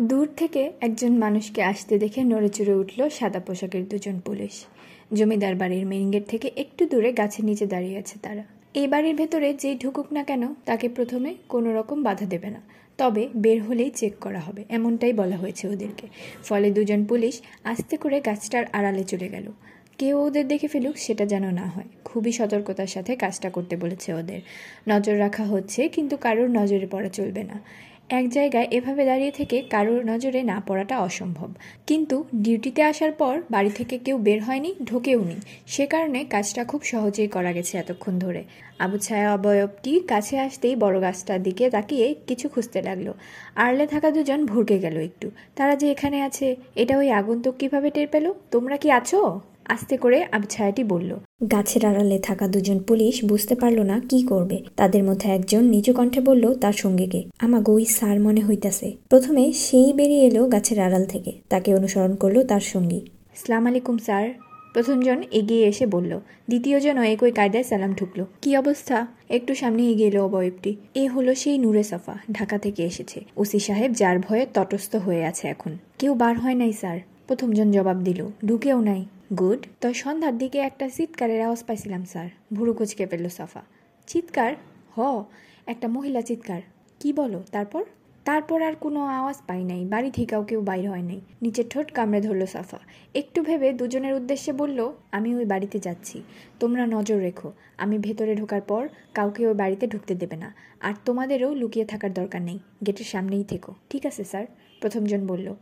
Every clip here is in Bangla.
দূর থেকে একজন মানুষকে আসতে দেখে নড়ে চড়ে উঠল সাদা পোশাকের দুজন পুলিশ। জমিদার বাড়ির মেইন গেট থেকে একটু দূরে গাছের নিচে দাঁড়িয়ে আছে তারা। এই বাড়ির ভেতরে যেই ঢুকুক না কেন, তাকে প্রথমে কোনো রকম বাধা দেবে না। তবে বের হলেই চেক করা হবে, এমনটাই বলা হয়েছে ওদেরকে। ফলে দুজন পুলিশ আস্তে করে গাছটার আড়ালে চলে গেল। কেউ ওদের দেখে ফেলুক, সেটা যেন না হয়। খুবই সতর্কতার সাথে কাজটা করতে বলেছে ওদের। নজর রাখা হচ্ছে, কিন্তু কারোর নজরে পড়া চলবে না। এক জায়গায় এভাবে দাঁড়িয়ে থেকে কারোর নজরে না পড়াটা অসম্ভব। কিন্তু ডিউটিতে আসার পর বাড়ি থেকে কেউ বের হয়নি, ঢোকেও নি। সে কারণে কাজটা খুব সহজেই করা গেছে এতক্ষণ ধরে। আবু ছায়া অবয়বটি কাছে আসতেই বড় গাছটার দিকে তাকিয়ে কিছু খুঁজতে লাগল। আড়লে থাকা দুজন ভুরকে গেল একটু। তারা যে এখানে আছে, এটা ওই আগন্তুক কীভাবে টের পেল? তোমরা কি আছো? আস্তে করে ছায়াটি বলল, গাছের আড়ালে থাকা দুজন পুলিশ বুঝতে পারল না কি করবে। তাদের মধ্যে একজন নিচু কণ্ঠে বলল তার সঙ্গীকে আমা গই সার মনে হইতাছে। প্রথমে সেই বেরিয়ে এলো গাছের আড়াল থেকে। তাকে অনুসরণ করল তার সঙ্গী। সালাম আলাইকুম, স্যার। প্রথমজন এগিয়ে এসে বলল। দ্বিতীয়জন একই কায়দায় সালাম ঢুকলো কি অবস্থা? একটু সামনে এগিয়ে এলো অবয়বটি। এ হলো সেই নূরে সফা, ঢাকা থেকে এসেছে। ওসি সাহেব যার ভয়ে তটস্থ হয়ে আছে এখন। কেউ বার হয় নাই, স্যার। প্রথমজন জবাব দিল, ঢুকেও নাই। গুড। তো সন্ধ্যার দিকে একটা চিৎকারের আওয়াজ পাইছিলাম, স্যার। ভুরু কুচকে ফেলল সাফা। চিৎকার? হ, একটা মহিলা চিৎকার। কি বলো, তারপর? তারপর আর কোনো আওয়াজ পাই নাই, বাড়ি থেকেও কেউ বাইর হয় নাই। নিচের ঠোঁট কামড়ে ধরলো সাফা। একটু ভেবে দুজনের উদ্দেশ্যে বলল, আমি ওই বাড়িতে যাচ্ছি। তোমরা নজর রেখো। আমি ভেতরে ঢোকার পর কাউকে ওই বাড়িতে ঢুকতে দেবে না। আর তোমাদেরও লুকিয়ে থাকার দরকার নেই। গেটের সামনেই থেকো। ঠিক আছে, স্যার। প্রথমজন বলল,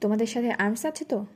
তোমাদের সাথে আর্মস আছে তো?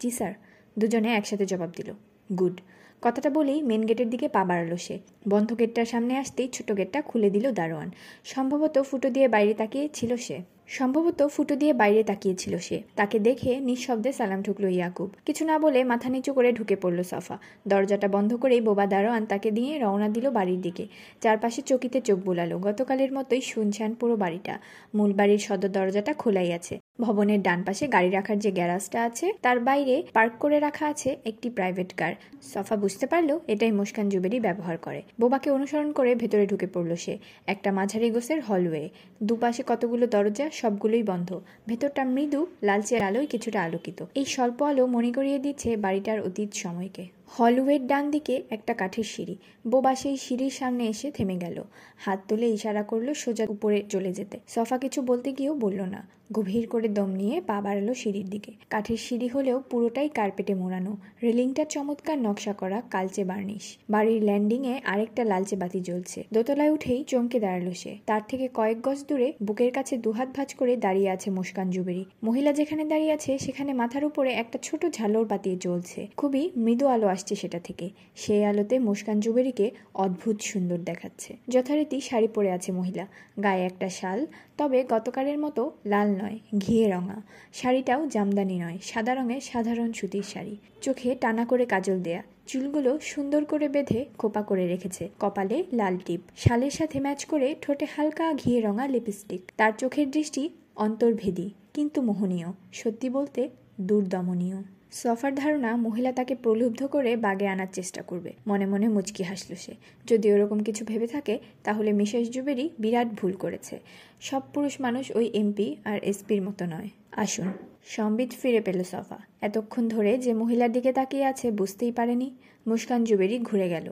জি, স্যার। দুজনে একসাথে জবাব দিল, গুড। কথাটা বলেই মেন গেটের দিকে পা বাড়ালো সে। বন্ধ গেটটার সামনে আসতেই ছোট গেটটা খুলে দিল দারোয়ান। সম্ভবত ফুটো দিয়ে বাইরে তাকিয়ে ছিল সে। সম্ভবত ফুটো দিয়ে বাইরে তাকিয়েছিল সে। তাকে দেখে নিঃশব্দে সালাম ঠুকলো ইয়াকুব। কিছু না বলে মাথা নিচু করে ঢুকে পড়ল সাফা। দরজাটা বন্ধ করেই বোবা দারোয়ান তাকে দিয়ে রওনা দিল বাড়ির দিকে। চারপাশে চকিতে চোখ বোলালো। গতকালের মতোই শুনছান পুরো বাড়িটা। মূল বাড়ির সদর দরজাটা খোলাই আছে। ভবনের ডান পাশে গাড়ি রাখার যে গ্যারাজটা আছে, তার বাইরে পার্ক করে রাখা আছে একটি প্রাইভেট কার। সফা বুঝতে পারল এটাই মুস্কান জুবেরি ব্যবহার করে। বোবাকে অনুসরণ করে ভেতরে ঢুকে পড়ল সে। একটা মাঝারি গোসের হলওয়ে দুপাশে কতগুলো দরজা, সবগুলোই বন্ধ। ভেতরটা মৃদু লালচে আলোয় কিছুটা আলোকিত। এই স্বল্প আলো মনে করিয়ে দিচ্ছে বাড়িটার অতীত সময়কে। হলওয়ের ডান দিকে একটা কাঠের সিঁড়ি। বোবা সেই সিঁড়ির সামনে এসে থেমে গেল। হাত তুলে ইশারা করল সোজা উপরে চলে যেতে। সফা কিছু বলতে গিয়েও বলল না। গভীর করে দম নিয়ে পা বাড়ালো সিঁড়ির দিকে। কাঠের সিঁড়ি হলেও পুরোটাই কার্পেটে মোড়ানো। রেলিংটা চমৎকার নকশা করা, কালচে বার্নিশ। বাড়ির ল্যান্ডিংয়ে আরেকটা লালচে বাতি জ্বলছে। দোতলায় উঠেই চমকে দাঁড়াল সে। তার থেকে কয়েক গজ দূরে বুকের কাছে দুহাত ভাঁজ করে দাঁড়িয়ে আছে মুস্কান জুবেরি। মহিলা যেখানে দাঁড়িয়ে আছে, সেখানে মাথার উপরে একটা ছোট ঝালর বাতি জ্বলছে। খুবই মৃদু আলো আসছে সেটা থেকে। সেই আলোতে মুস্কান জুবেরিকে অদ্ভুত সুন্দর দেখাচ্ছে। যথারীতি শাড়ি পরে আছে মহিলা। গায়ে একটা শাল, তবে গতকালের মতো লাল নয়, ঘিয়ে রঙা। শাড়িটাও জামদানি নয়, সাদা রঙের সাধারণ সুতির শাড়ি। চোখে টানা করে কাজল দেয়া। চুলগুলো সুন্দর করে বেঁধে খোপা করে রেখেছে। কপালে লাল টিপ। শালের সাথে ম্যাচ করে ঠোঁটে হালকা ঘিয়ে রঙা লিপস্টিক। তার চোখের দৃষ্টি অন্তর্ভেদী, কিন্তু মোহনীয়। সত্যি বলতে দুর্দমনীয়। সফার ধারণা মহিলা তাকে প্রলুব্ধ করে বাগে আনার চেষ্টা করবে। মনে মনে মুচকি হাসল সে। যদি ওরকম কিছু ভেবে থাকে, তাহলে মিসেস জুবেরি বিরাট ভুল করেছে। সব পুরুষ মানুষ ওই এমপি আর এসপির মতো নয়। আসুন, সম্বিত ফিরে পেল সফা। এতক্ষণ ধরে যে মহিলার দিকে তাকিয়ে আছে বুঝতেই পারেনি, মুস্কান জুবেরি ঘুরে গেল।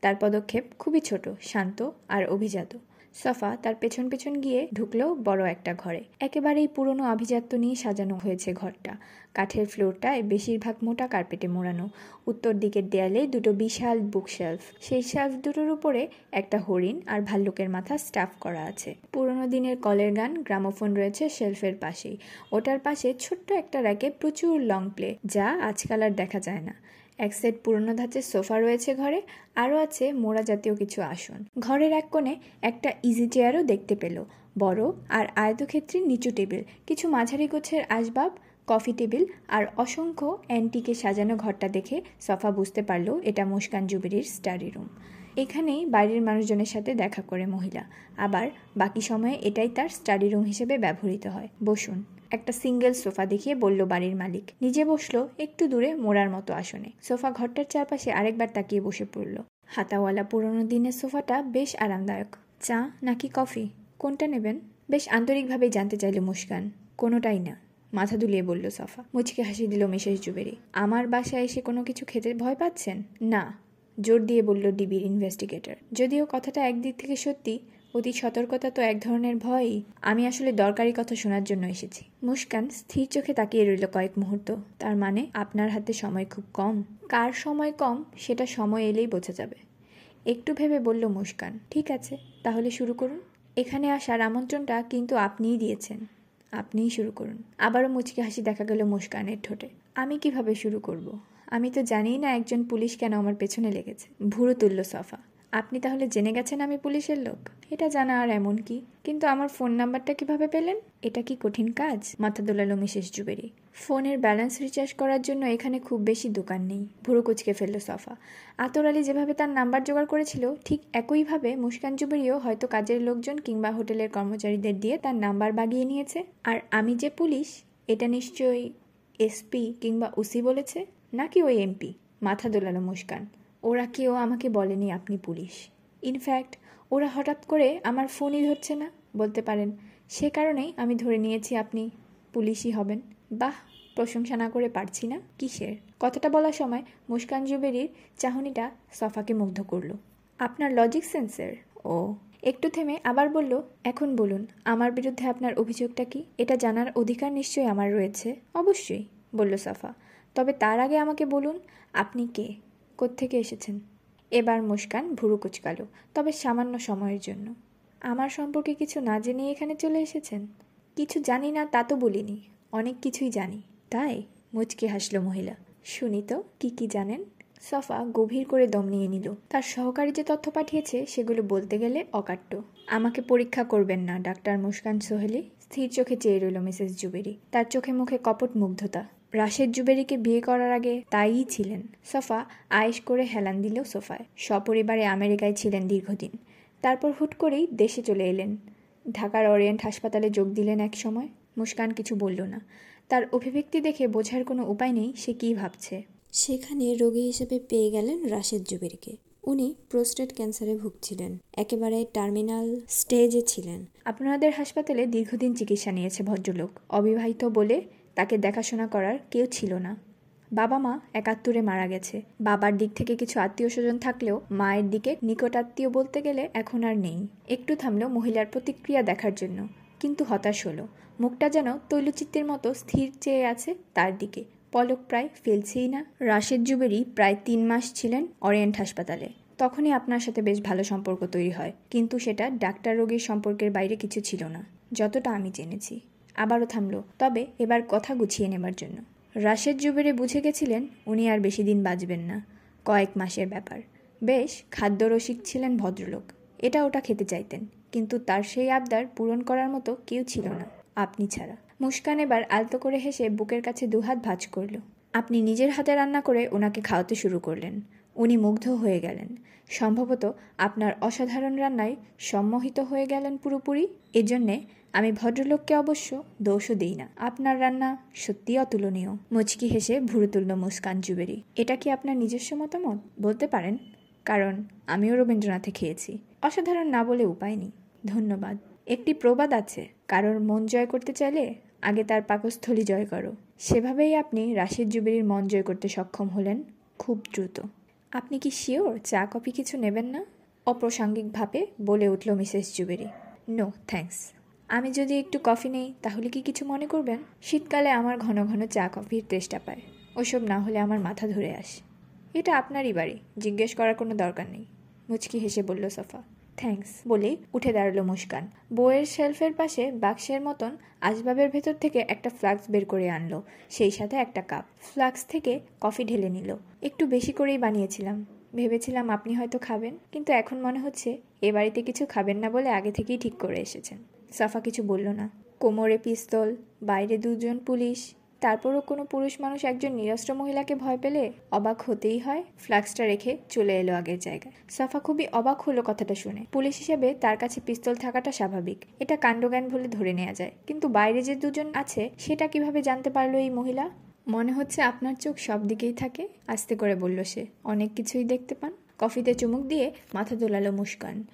তার পদক্ষেপ খুবই ছোট, শান্ত আর অভিজাত। সফা তার পেছন পেছন গিয়ে ঢুকলো বড় একটা ঘরে। একেবারেই পুরনো আভিজাত্য নিয়ে সাজানো হয়েছে ঘরটা। কাঠের ফ্লোরটায় বেশিরভাগ মোটা কার্পেটে মোড়ানো। উত্তর দিকের দেয়ালে দুটো বিশাল বুকশেলফ। সেই শেলফ দুটোর উপরে একটা হরিণ আর ভাল্লুকের মাথা স্টাফ করা আছে। পুরনো দিনের কলের গান গ্রামোফোন রয়েছে শেলফের পাশেই। ওটার পাশে ছোট্ট একটা র্যাকে প্রচুর লং প্লে, যা আজকাল আর দেখা যায় না। এক সেট পুরনো ধাঁচের সোফা রয়েছে ঘরে, আরও আছে মোড়া জাতীয় কিছু আসন। ঘরের এক কোণে একটা ইজি চেয়ারও দেখতে পেল, বড় আর আয়তক্ষেত্রের নিচু টেবিল, কিছু মাঝারি গোছের আসবাব কফি টেবিল আর অসংখ্য অ্যান্টিকে সাজানো ঘরটা দেখে সফা বুঝতে পারল এটা মুস্কান জুবিরির স্টাডি রুম এখানেই বাড়ির মানুষজনের সাথে দেখা করে মহিলা, আবার বাকি সময়ে এটাই তার স্টাডি রুম হিসেবে ব্যবহৃত হয়। বসুন। একটা সিঙ্গেল সোফা দেখিয়ে বলল বাড়ির মালিক। নিজে বসল একটু দূরে মোড়ার মতো আসনে। সোফা ঘরটার চারপাশে আরেকবার তাকিয়ে বসে পড়ল। হাতাওয়ালা পুরনো দিনের সোফাটা বেশ আরামদায়ক। চা নাকি কফি? কোনটা নেবেন? বেশ আন্তরিকভাবেই জানতে চাইল মুস্কান। কোনোটাই না। মাথা দুলিয়ে বলল সফা। মুচকে হাসি দিল মিসেস জুবেরি। আমার বাসায় এসে কোনো কিছু খেতে ভয় পাচ্ছেন? না। জোর দিয়ে বলল ডিবির ইনভেস্টিগেটর। যদিও কথাটা একদিক থেকে সত্যি অতি সতর্কতা তো এক ধরনের ভয়ই। আমি আসলে দরকারি কথা শোনার জন্য এসেছি। মুস্কান স্থির চোখে তাকিয়ে রইল কয়েক মুহূর্ত। তার মানে আপনার হাতে সময় খুব কম। কার সময় কম, সেটা সময় এলেই বোঝা যাবে। একটু ভেবে বলল মুস্কান, ঠিক আছে, তাহলে শুরু করুন। এখানে আসার আমন্ত্রণটা কিন্তু আপনিই দিয়েছেন। আপনিই শুরু করুন। আবারও মুচকি হাসি দেখা গেল মুস্কানের ঠোঁটে। আমি কীভাবে শুরু করব। আমি তো জানিই না একজন পুলিশ কেন আমার পেছনে লেগেছে। ভুরু তুলল সফা। আপনি তাহলে জেনে গেছেন আমি পুলিশের লোক। এটা জানা আর এমন কি? কিন্তু আমার ফোন নাম্বারটা কীভাবে পেলেন? এটা কি কঠিন কাজ? মাথা দোলালো মিসেস জুবেরি। ফোনের ব্যালেন্স রিচার্জ করার জন্য এখানে খুব বেশি দোকান নেই। ভুরু কুচকে ফেলল সফা। আতর আলী যেভাবে তার নাম্বার জোগাড় করেছিল, ঠিক একইভাবে মুস্কান জুবেরিও হয়তো কাজের লোকজন কিংবা হোটেলের কর্মচারীদের দিয়ে তার নাম্বার বাগিয়ে নিয়েছে। আর আমি যে পুলিশ, এটা নিশ্চয়ই এসপি কিংবা উসি বলেছে? নাকি ওই এমপি? মাথা দোলালো মুস্কান। ওরা কেউ আমাকে বলেনি আপনি পুলিশ। ইনফ্যাক্ট ওরা হঠাৎ করে আমার ফোনই ধরছে না, বলতে পারেন। সে কারণেই আমি ধরে নিয়েছি আপনি পুলিশই হবেন। বাহ, প্রশংসা না করে পারছি না, কিসের? কথাটা বলার সময় মুস্কান জুবেরির চাহনিটা সফাকে মুগ্ধ করল। আপনার লজিক সেন্সের ও, একটু থেমে আবার বলল, এখন বলুন, আমার বিরুদ্ধে আপনার অভিযোগটা কি? এটা জানার অধিকার নিশ্চয়ই আমার রয়েছে। অবশ্যই, বলল সাফা। তবে তার আগে আমাকে বলুন, আপনি কে? কোত্থেকে এসেছেন? এবার মুস্কান ভুরু কুচকালো, তবে সামান্য সময়ের জন্য। আমার সম্পর্কে কিছু না জেনে এখানে চলে এসেছেন? কিছু জানি না তা তো বলিনি, অনেক কিছুই জানি, তাই? মুচকে হাসলো মহিলা। শুনি তো, কী কী জানেন? সফা গভীর করে দম নিয়ে নিল। তার সহকারী যে তথ্য পাঠিয়েছে, সেগুলো বলতে গেলে অকাট্য। আমাকে পরীক্ষা করবেন না, ডাক্তার মুস্কান সোহেলি। স্থির চোখে চেয়ে রইল মিসেস জুবেরি। তার চোখে মুখে কপট মুগ্ধতা রাশেদ জুবেরিকে বিয়ে করার আগে তাইই ছিলেন। সফা আয়েশ করে হেলান দিল সোফায়। সপরিবারে আমেরিকায় ছিলেন দীর্ঘদিন। তারপর হুট করেই দেশে চলে এলেন। ঢাকার অরিয়েন্ট হাসপাতালে যোগ দিলেন এক সময়। মুস্কান কিছু বলল না। তার অভিব্যক্তি দেখে বোঝার কোনো উপায় নেই সে কী ভাবছে। সেখানে রোগী হিসেবে পেয়ে গেলেন রাশেদ জুবেরিকে। উনি প্রোস্টেট ক্যান্সারে ভুগছিলেন। একেবারে টার্মিনাল স্টেজে ছিলেন। আপনাদের হাসপাতালে দীর্ঘদিন চিকিৎসা নিয়েছে ভদ্রলোক। অবিবাহিত বলে তাকে দেখাশোনা করার কেউ ছিল না। বাবা মা একাত্তরে মারা গেছে। বাবার দিক থেকে কিছু আত্মীয় স্বজন থাকলেও মায়ের দিকে নিকটাত্মীয় বলতে গেলে এখন আর নেই। একটু থামলো মহিলার প্রতিক্রিয়া দেখার জন্য। কিন্তু হতাশ হলো। মুখটা যেন তৈলচিত্রের মতো স্থির চেয়ে আছে তার দিকে। পলক প্রায় ফেলছেই না। রাশেদ জুবেরি প্রায় তিন মাস ছিলেন অরিয়েন্ট হাসপাতালে। তখনই আপনার সাথে বেশ ভালো সম্পর্ক তৈরি হয়। কিন্তু সেটা ডাক্তার রোগীর সম্পর্কের বাইরে কিছু ছিল না। যতটা আমি জেনেছি। আবারও থামলো। তবে এবার কথা গুছিয়ে নেবার জন্য। রাশেদ জুবেরে বুঝে গেছিলেন উনি আর বেশি দিন বাঁচবেন না। কয়েক মাসের ব্যাপার। বেশ, খাদ্যরসিক ছিলেন ভদ্রলোক। এটা ওটা খেতে চাইতেন। কিন্তু তার সেই আবদার পূরণ করার মতো কেউ ছিল না, আপনি ছাড়া। মুস্কান এবার আলতো করে হেসে বুকের কাছে দুহাত ভাঁজ করল। আপনি নিজের হাতে রান্না করে ওনাকে খাওয়াতে শুরু করলেন। উনি মুগ্ধ হয়ে গেলেন। সম্ভবত আপনার অসাধারণ রান্নায় সম্মোহিত হয়ে গেলেন পুরোপুরি। এজন্যে আমি ভদ্রলোককে অবশ্য দোষও দিই না। আপনার রান্না সত্যি অতুলনীয়। মুচকি হেসে ভুরু তুলল মুস্কান জুবেরি। এটা কি আপনার নিজস্ব মতামত? বলতে পারেন। কারণ আমিও রবীন্দ্রনাথে খেয়েছি। অসাধারণ না বলে উপায় নেই। ধন্যবাদ। একটি প্রবাদ আছে, কারোর মন জয় করতে চাইলে আগে তার পাকস্থলী জয় করো। সেভাবেই আপনি রাশিদ জুবেরির মন জয় করতে সক্ষম হলেন খুব দ্রুত। আপনি কি শিওর চা, কফি কিছু নেবেন না? অপ্রাসঙ্গিকভাবে বলে উঠল মিসেস জুবেরি। No, thanks. আমি যদি একটু কফি নেই, তাহলে কি কিছু মনে করবেন? শীতকালে আমার ঘন ঘন চা কফির তেষ্টা পায়। ওসব না হলে আমার মাথা ধরে আসে। এটা আপনারই বাড়ি, জিজ্ঞেস করার কোনো দরকার নেই। মুচকি হেসে বলল সফা। থ্যাঙ্কস, বলেই উঠে দাঁড়াল মুস্কান। বইয়ের শেলফের পাশে বাক্সের মতন আসবাবের ভেতর থেকে একটা ফ্লাক্স বের করে আনলো। সেই সাথে একটা কাপ। ফ্লাক্স থেকে কফি ঢেলে নিল। একটু বেশি করেই বানিয়েছিলাম। ভেবেছিলাম আপনি হয়তো খাবেন, কিন্তু এখন মনে হচ্ছে এ বাড়িতে কিছু খাবেন না বলে আগে থেকেই ঠিক করে এসেছেন। সাফা কিছু বলল না। কোমরে পিস্তল, বাইরে দুজন পুলিশ, তারপরও কোনো পুরুষ মানুষ একজন নিরস্ত্র মহিলাকে ভয় পেলে? অবাক হতেই হয়, ফ্লাক্সটা রেখে চলে এলো আগের জায়গায়। সাফা খুবই অবাক হলো কথাটা শুনে। পুলিশ হিসেবে তার কাছে পিস্তল থাকাটা স্বাভাবিক। এটা কাণ্ডজ্ঞান বলে ধরে নেওয়া যায়। কিন্তু বাইরে যে দুজন আছে, সেটা কীভাবে জানতে পারল এই মহিলা? মনে হচ্ছে আপনার চোখ সব দিকেই থাকে, আস্তে করে বলল সে। অনেক কিছুই দেখতে পান। কফিতে চুমুক দিয়ে মাথা দোলালো মুস্কান।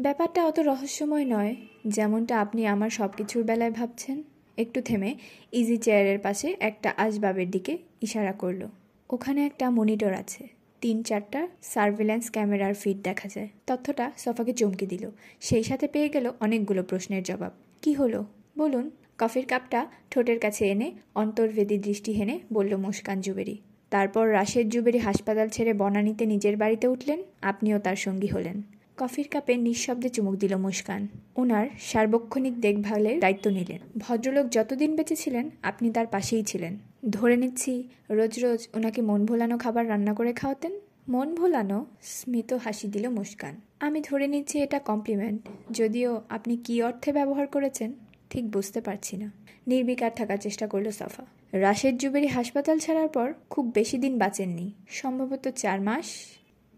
ব্যাপারটা অত রহস্যময় নয়, যেমনটা আপনি আমার সব কিছুর বেলায় ভাবছেন। একটু থেমে ইজি চেয়ারের পাশে একটা আসবাবের দিকে ইশারা করল। ওখানে একটা মনিটর আছে। তিন চারটা সার্ভেলেন্স ক্যামেরার ফিড দেখা যায়। তথ্যটা সফাকে চমকে দিল। সেই সাথে পেয়ে গেল অনেকগুলো প্রশ্নের জবাব। কি হলো? বলুন। কফির কাপটা ঠোঁটের কাছে এনে অন্তর্ভেদী দৃষ্টি হেনে বলল মুস্কান জুবেরি। তারপর রাশেদ জুবেরি হাসপাতাল ছেড়ে বনানীতে নিজের বাড়িতে উঠলেন? আপনিও তার সঙ্গী হলেন। কফির কাপে নিঃশব্দে চুমুক দিল মুস্কান। ওনার সার্বক্ষণিক দেখভালের দায়িত্ব নিলেন। ভদ্রলোক যতদিন বেঁচে ছিলেন, আপনি তার পাশেই ছিলেন। ধরে নিচ্ছি, রোজ রোজ ওনাকে মন ভোলানো খাবার রান্না করে খাওয়াতেন? মন ভোলানো স্মিত হাসি দিল মুস্কান। আমি ধরে নিচ্ছি, এটা কমপ্লিমেন্ট। যদিও আপনি কি অর্থে ব্যবহার করেছেন, ঠিক বুঝতে পারছি না। নির্বিকার থাকার চেষ্টা করল সাফা। রাশেদ জুবেরি হাসপাতাল ছাড়ার পর খুব বেশি দিন বাঁচেননি। সম্ভবত চার মাস,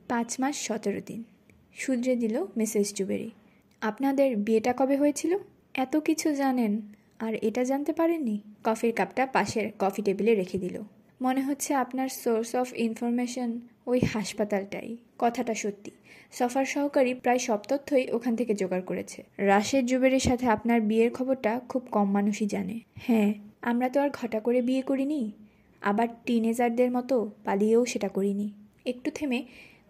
পাঁচ মাস, সতেরো দিন। শুধরে দিল মিসেস জুবেরি আপনাদের বিয়েটা কবে হয়েছিল? এত কিছু জানেন। আর এটা জানতে পারেননি? কফির কাপটা পাশের কফি টেবিলে রেখে দিল। মনে হচ্ছে আপনার সোর্স অফ ইনফরমেশন ওই হাসপাতালটাই। কথাটা সত্যি। সফার সহকারী প্রায় সব তথ্যই ওখান থেকে জোগাড় করেছে। রাশেদ জুবেরের সাথে আপনার বিয়ের খবরটা খুব কম মানুষই জানে। হ্যাঁ আমরা তো আর ঘটা করে বিয়ে করিনি। আবার টিনেজারদের মতো পালিয়েও সেটা করিনি। একটু থেমে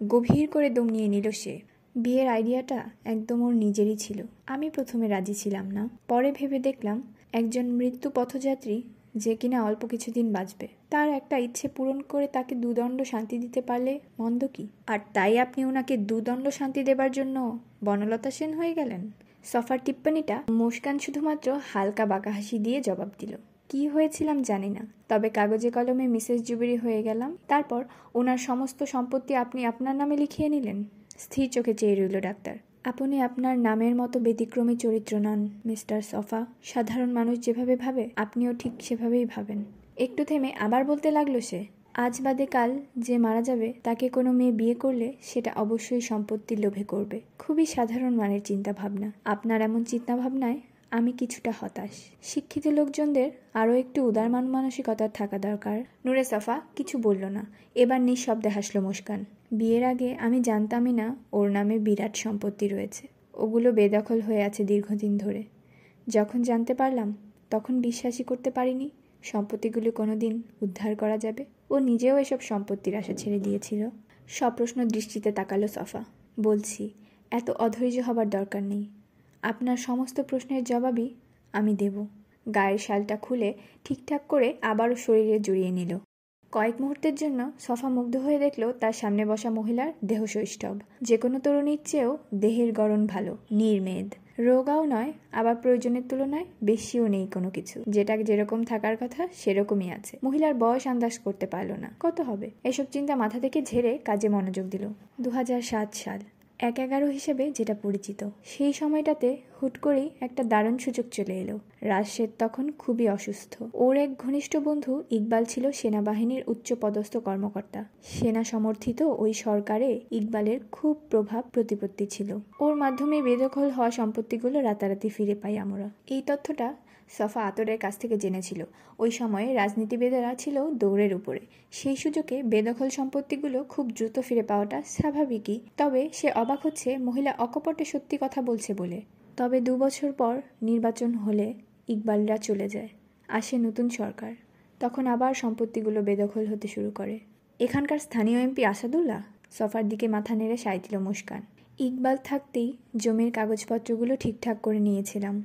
গভীর করে দম নিয়ে নিল সে। বিয়ের আইডিয়াটা একদম ওর নিজেরই ছিল। আমি প্রথমে রাজি ছিলাম না। পরে ভেবে দেখলাম একজন মৃত্যু পথযাত্রী যে কিনা অল্প কিছুদিন বাঁচবে। তার একটা ইচ্ছে পূরণ করে তাকে দুদণ্ড শান্তি দিতে পারলে মন্দ কি? আর তাই আপনি ওনাকে দুদণ্ড শান্তি দেবার জন্য বনলতা সেন হয়ে গেলেন? সফার টিপ্পনিটা মুস্কান শুধুমাত্র হালকা বাঁকা হাসি দিয়ে জবাব দিল। কি হয়েছিলাম জানি না। তবে কাগজে কলমে মিসেস জুবেরি হয়ে গেলাম। তারপর ওনার সমস্ত সম্পত্তি আপনি আপনার নামে লিখিয়ে নিলেন? স্থির চোখে চেয়ে রইল ডাক্তার। আপনি আপনার নামের মতো ব্যতিক্রমী চরিত্র নন, মিস্টার সফা। সাধারণ মানুষ যেভাবে ভাবে, আপনিও ঠিক সেভাবেই ভাবেন। একটু থেমে আবার বলতে লাগল সে, আজ বাদে কাল যে মারা যাবে, তাকে কোনো মেয়ে বিয়ে করলে সেটা অবশ্যই সম্পত্তির লোভে করবে। খুবই সাধারণ মানের চিন্তাভাবনা। আপনার এমন চিন্তা ভাবনায় আমি কিছুটা হতাশ। শিক্ষিত লোকজনদের আরও একটু উদার মান মানসিকতার থাকা দরকার। নুরে সফা কিছু বলল না। এবার নিঃশব্দে হাসলো মুস্কান। বিয়ের আগে আমি জানতামই না ওর নামে বিরাট সম্পত্তি রয়েছে। ওগুলো বেদখল হয়ে আছে দীর্ঘদিন ধরে। যখন জানতে পারলাম, তখন বিশ্বাসই করতে পারিনি। সম্পত্তিগুলো কোনো দিন উদ্ধার করা যাবে। ও নিজেও এসব সম্পত্তির আশা ছেড়ে দিয়েছিল। সপ্রশ্ন দৃষ্টিতে তাকালো সফা। বলছি, এত অধৈর্য হবার দরকার নেই। আপনার সমস্ত প্রশ্নের জবাবই আমি দেব। গায়ের শালটা খুলে ঠিকঠাক করে আবারও শরীরে জড়িয়ে নিল। কয়েক মুহূর্তের জন্য সফা মুগ্ধ হয়ে দেখল তার সামনে বসা মহিলার দেহ শৈষ্ঠব যে কোনো তরুণীর চেয়েও দেহের গড়ন ভালো, নির্মেদ। রোগাও নয়, আবার প্রয়োজনের তুলনায় বেশিও নেই কোনো কিছু। যেটা যেরকম থাকার কথা সেরকমই আছে। মহিলার বয়স আন্দাজ করতে পারল না। কত হবে? এসব চিন্তা মাথা থেকে ঝেড়ে কাজে মনোযোগ দিল। দু হাজার সাত সাল। এক এগারো হিসেবে যেটা পরিচিত। সেই সময়টাতে হুট করেই একটা দারুণ সুযোগ চলে এলো। রাশেদ তখন খুবই অসুস্থ। ওর এক ঘনিষ্ঠ বন্ধু ইকবাল ছিল সেনাবাহিনীর উচ্চ পদস্থ কর্মকর্তা। সেনা সমর্থিত ওই সরকারে ইকবালের খুব প্রভাব প্রতিপত্তি ছিল। ওর মাধ্যমে বেদখল হওয়া সম্পত্তিগুলো রাতারাতি ফিরে পাই আমরা। এই তথ্যটা সফা আতরের কাছ থেকে জেনেছিল। ওই সময়ে রাজনীতিবিদেরা ছিল দৌড়ের উপরে। সেই সুযোগে বেদখল সম্পত্তিগুলো খুব দ্রুত ফিরে পাওয়াটা স্বাভাবিকই। তবে সে অবাক হচ্ছে মহিলা অকপটে সত্যি কথা বলছে বলে। তবে দু বছর পর নির্বাচন হলে ইকবালরা চলে যায়, আসে নতুন সরকার। তখন আবার সম্পত্তিগুলো বেদখল হতে শুরু করে। এখানকার স্থানীয় এমপি আসাদুল্লাহ সফার দিকে মাথা নেড়ে সাই দিল মুস্কান। ইকবাল থাকতেই জমির কাগজপত্রগুলো ঠিকঠাক করে নিয়েছিলাম।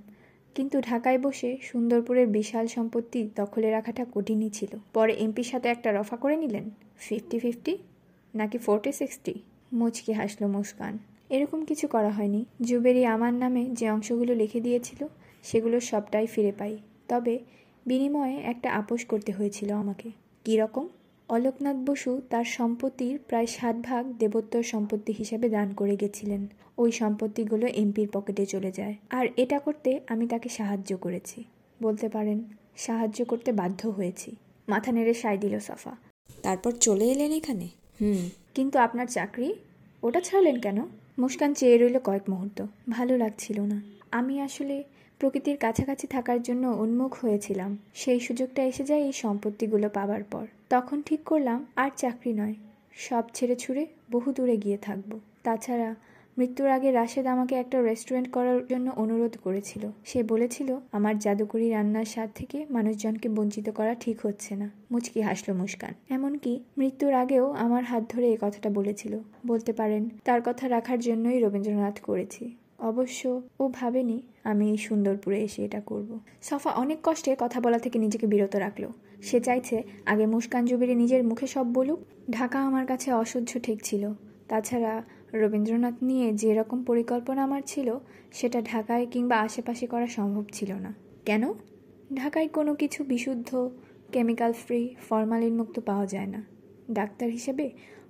কিন্তু ঢাকায় বসে সুন্দরপুরের বিশাল সম্পত্তি দখলে রাখাটা কঠিনই ছিল। পরে এমপির সাথে একটা রফা করে নিলেন। ফিফটি ফিফটি নাকি ফোরটি সিক্সটি? মুচকি হাসলো মুস্কান। এরকম কিছু করা হয়নি। জুবেরি আমার নামে যে অংশগুলো লিখে দিয়েছিল, সেগুলো সবটাই ফিরে পাই। তবে বিনিময়ে একটা আপোষ করতে হয়েছিল আমাকে। কী রকম? অলোকনাথ বসু তার সম্পত্তির প্রায় সাত ভাগ দেবোত্তর সম্পত্তি হিসেবে দান করে গেছিলেন। ওই সম্পত্তিগুলো এমপির পকেটে চলে যায়। আর এটা করতে আমি তাকে সাহায্য করেছি। বলতে পারেন, সাহায্য করতে বাধ্য হয়েছি। মাথা নেড়ে সাই দিল সফা। তারপর চলে এলেন এখানে? হুম। কিন্তু আপনার চাকরি? ওটা ছাড়লেন কেন? মুস্কান চেয়ে রইল কয়েক মুহূর্ত। ভালো লাগছিল না। আমি আসলে প্রকৃতির কাছাকাছি থাকার জন্য উন্মুখ হয়েছিলাম। সেই সুযোগটা এসে যায় এই সম্পত্তিগুলো পাবার পর। তখন ঠিক করলাম, আর চাকরি নয়। সব ছেড়ে ছুড়ে বহু দূরে গিয়ে থাকব। তাছাড়া মৃত্যুর আগে রাশেদ আমাকে একটা রেস্টুরেন্ট করার জন্য অনুরোধ করেছিল। সে বলেছিল, আমার জাদুকরি রান্নার স্বাদ থেকে মানুষজনকে বঞ্চিত করা ঠিক হচ্ছে না। মুচকি হাসলো মুস্কান। এমনকি মৃত্যুর আগেও আমার হাত ধরে এ কথাটা বলেছিল। বলতে পারেন, তার কথা রাখার জন্যই রবীন্দ্রনাথ করেছি। অবশ্য ও ভাবেনি, আমি সুন্দরপুরে এসে এটা করব। সফা অনেক কষ্টে কথা বলা থেকে নিজেকে বিরত রাখল। সে চাইছে আগে মুস্কান জুবিরি নিজের মুখে সব বলুক। ঢাকা আমার কাছে অসহ্য ঠেকছিল তাছাড়া রবীন্দ্রনাথ নিয়ে যে রকম পরিকল্পনা আমার ছিল, সেটা ঢাকায় কিংবা আশেপাশে করা সম্ভব ছিল না। কেন? ঢাকায় কোনো কিছু বিশুদ্ধ, কেমিক্যাল ফ্রি, ফরমালিন মুক্ত পাওয়া যায় না। ডাক্তার হিসেবে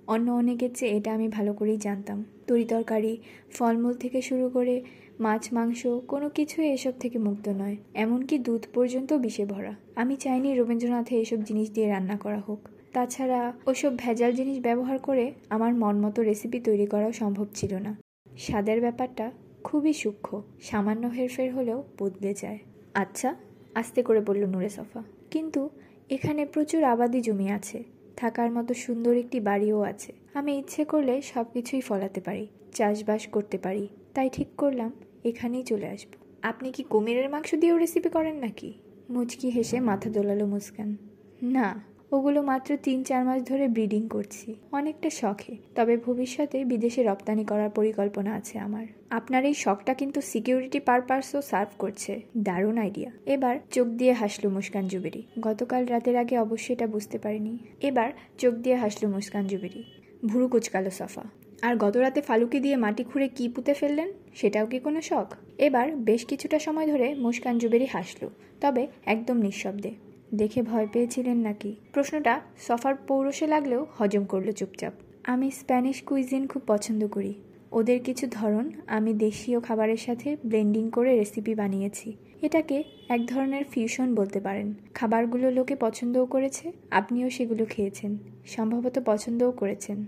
অন্য অনেকের চেয়ে এটা আমি ভালো করেই জানতাম। তরি তরকারি, ফলমূল থেকে শুরু করে মাছ, মাংস, কোনো কিছুই এসব থেকে মুক্ত নয়। এমনকি দুধ পর্যন্ত বিষে ভরা। আমি চাইনি রবীন্দ্রনাথে এসব জিনিস দিয়ে রান্না করা হোক। তাছাড়া ওসব ভেজাল জিনিস ব্যবহার করে আমার মন মতো রেসিপি তৈরি করাও সম্ভব ছিল না। স্বাদের ব্যাপারটা খুবই সূক্ষ্ম। সামান্য হেরফের হলেও বদলে যায়। আচ্ছা আস্তে করে বলল নুরে সফা। কিন্তু এখানে প্রচুর আবাদি জমি আছে। থাকার মতো সুন্দর একটি বাড়িও আছে। আমি ইচ্ছে করলে সব কিছুই ফলাতে পারি, চাষবাস করতে পারি। তাই ঠিক করলাম, এখানেই চলে আসব। আপনি কি কুমিরের মাংস দিয়েও রেসিপি করেন নাকি? মুচকি হেসে মাথা দোলালো মুস্কান। না, ওগুলো মাত্র তিন চার মাস ধরে ব্রিডিং করছি। অনেকটা শখে, তবে ভবিষ্যতে বিদেশে রপ্তানি করার পরিকল্পনা আছে আমার। আপনার এই শখটা কিন্তু সিকিউরিটি পারপাসও সার্ভ করছে। দারুণ আইডিয়া এবার চোখ দিয়ে হাসলো মুস্কান জুবেরি। গতকাল রাতের আগে অবশ্যই এটা বুঝতে পারিনি। এবার চোখ দিয়ে হাসলো মুস্কান জুবেরি। ভুরু কুচকালো সফা। আর গত রাতে ফালুকি দিয়ে মাটি খুঁড়ে কি পুঁতে ফেললেন, সেটাও কি কোনো শখ? এবার বেশ কিছুটা সময় ধরে মুস্কান জুবেরি হাসলো, তবে একদম নিঃশব্দে। দেখে ভয় পেয়েছিলেন নাকি? প্রশ্নটা সফার পৌরসে লাগলেও হজম করল চুপচাপ। আমি স্প্যানিশ কুইজিন খুব পছন্দ করি। ওদের কিছু ধরন আমি দেশীয় খাবারের সাথে ব্লেন্ডিং করে রেসিপি বানিয়েছি। এটাকে এক ধরনের ফিউশন বলতে পারেন। খাবারগুলো লোকে পছন্দও করেছে, আপনিও সেগুলো খেয়েছেন। সম্ভবত পছন্দও করেছেন।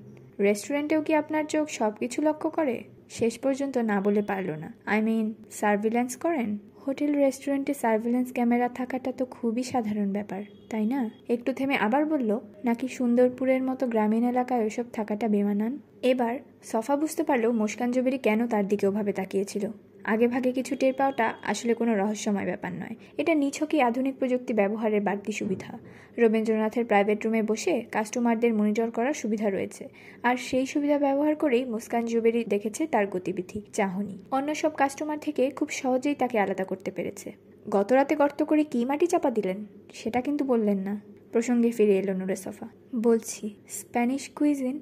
রেস্টুরেন্টেও কি আপনার চোখ সব কিছু লক্ষ্য করে? শেষ পর্যন্ত না বলে পারল না। আই মিন সার্ভিল্যান্স করেন? হোটেল, রেস্টুরেন্টে সার্ভিলেন্স ক্যামেরা থাকাটা তো খুবই সাধারণ ব্যাপার, তাই না? একটু থেমে আবার বলল, নাকি সুন্দরপুরের মতো গ্রামীণ এলাকায় ওসব থাকাটা বেমানান? এবার, সফা বুঝতে পারল মুস্কান জুবেরি কেন তার দিকে ওভাবে তাকিয়েছিল? আগে ভাগে কিছু টের পাওয়াটা আসলে কোনো রহস্যময় ব্যাপার নয়। এটা নিছকই আধুনিক প্রযুক্তি ব্যবহারের বাড়তি সুবিধা। রবীন্দ্রনাথের প্রাইভেট রুমে বসে কাস্টমারদের মনিটর করার সুবিধা রয়েছে। আর সেই সুবিধা ব্যবহার করেই মুস্কান জুবেরি দেখেছে তার গতিবিধি, চাহনি। অন্য সব কাস্টমার থেকে খুব সহজেই তাকে আলাদা করতে পেরেছে। গত রাতে গর্ত করে কি মাটি চাপা দিলেন? সেটা কিন্তু বললেন না। প্রসঙ্গে ফিরে এলো নুরে সফা। বলছি, স্প্যানিশ কুইজিন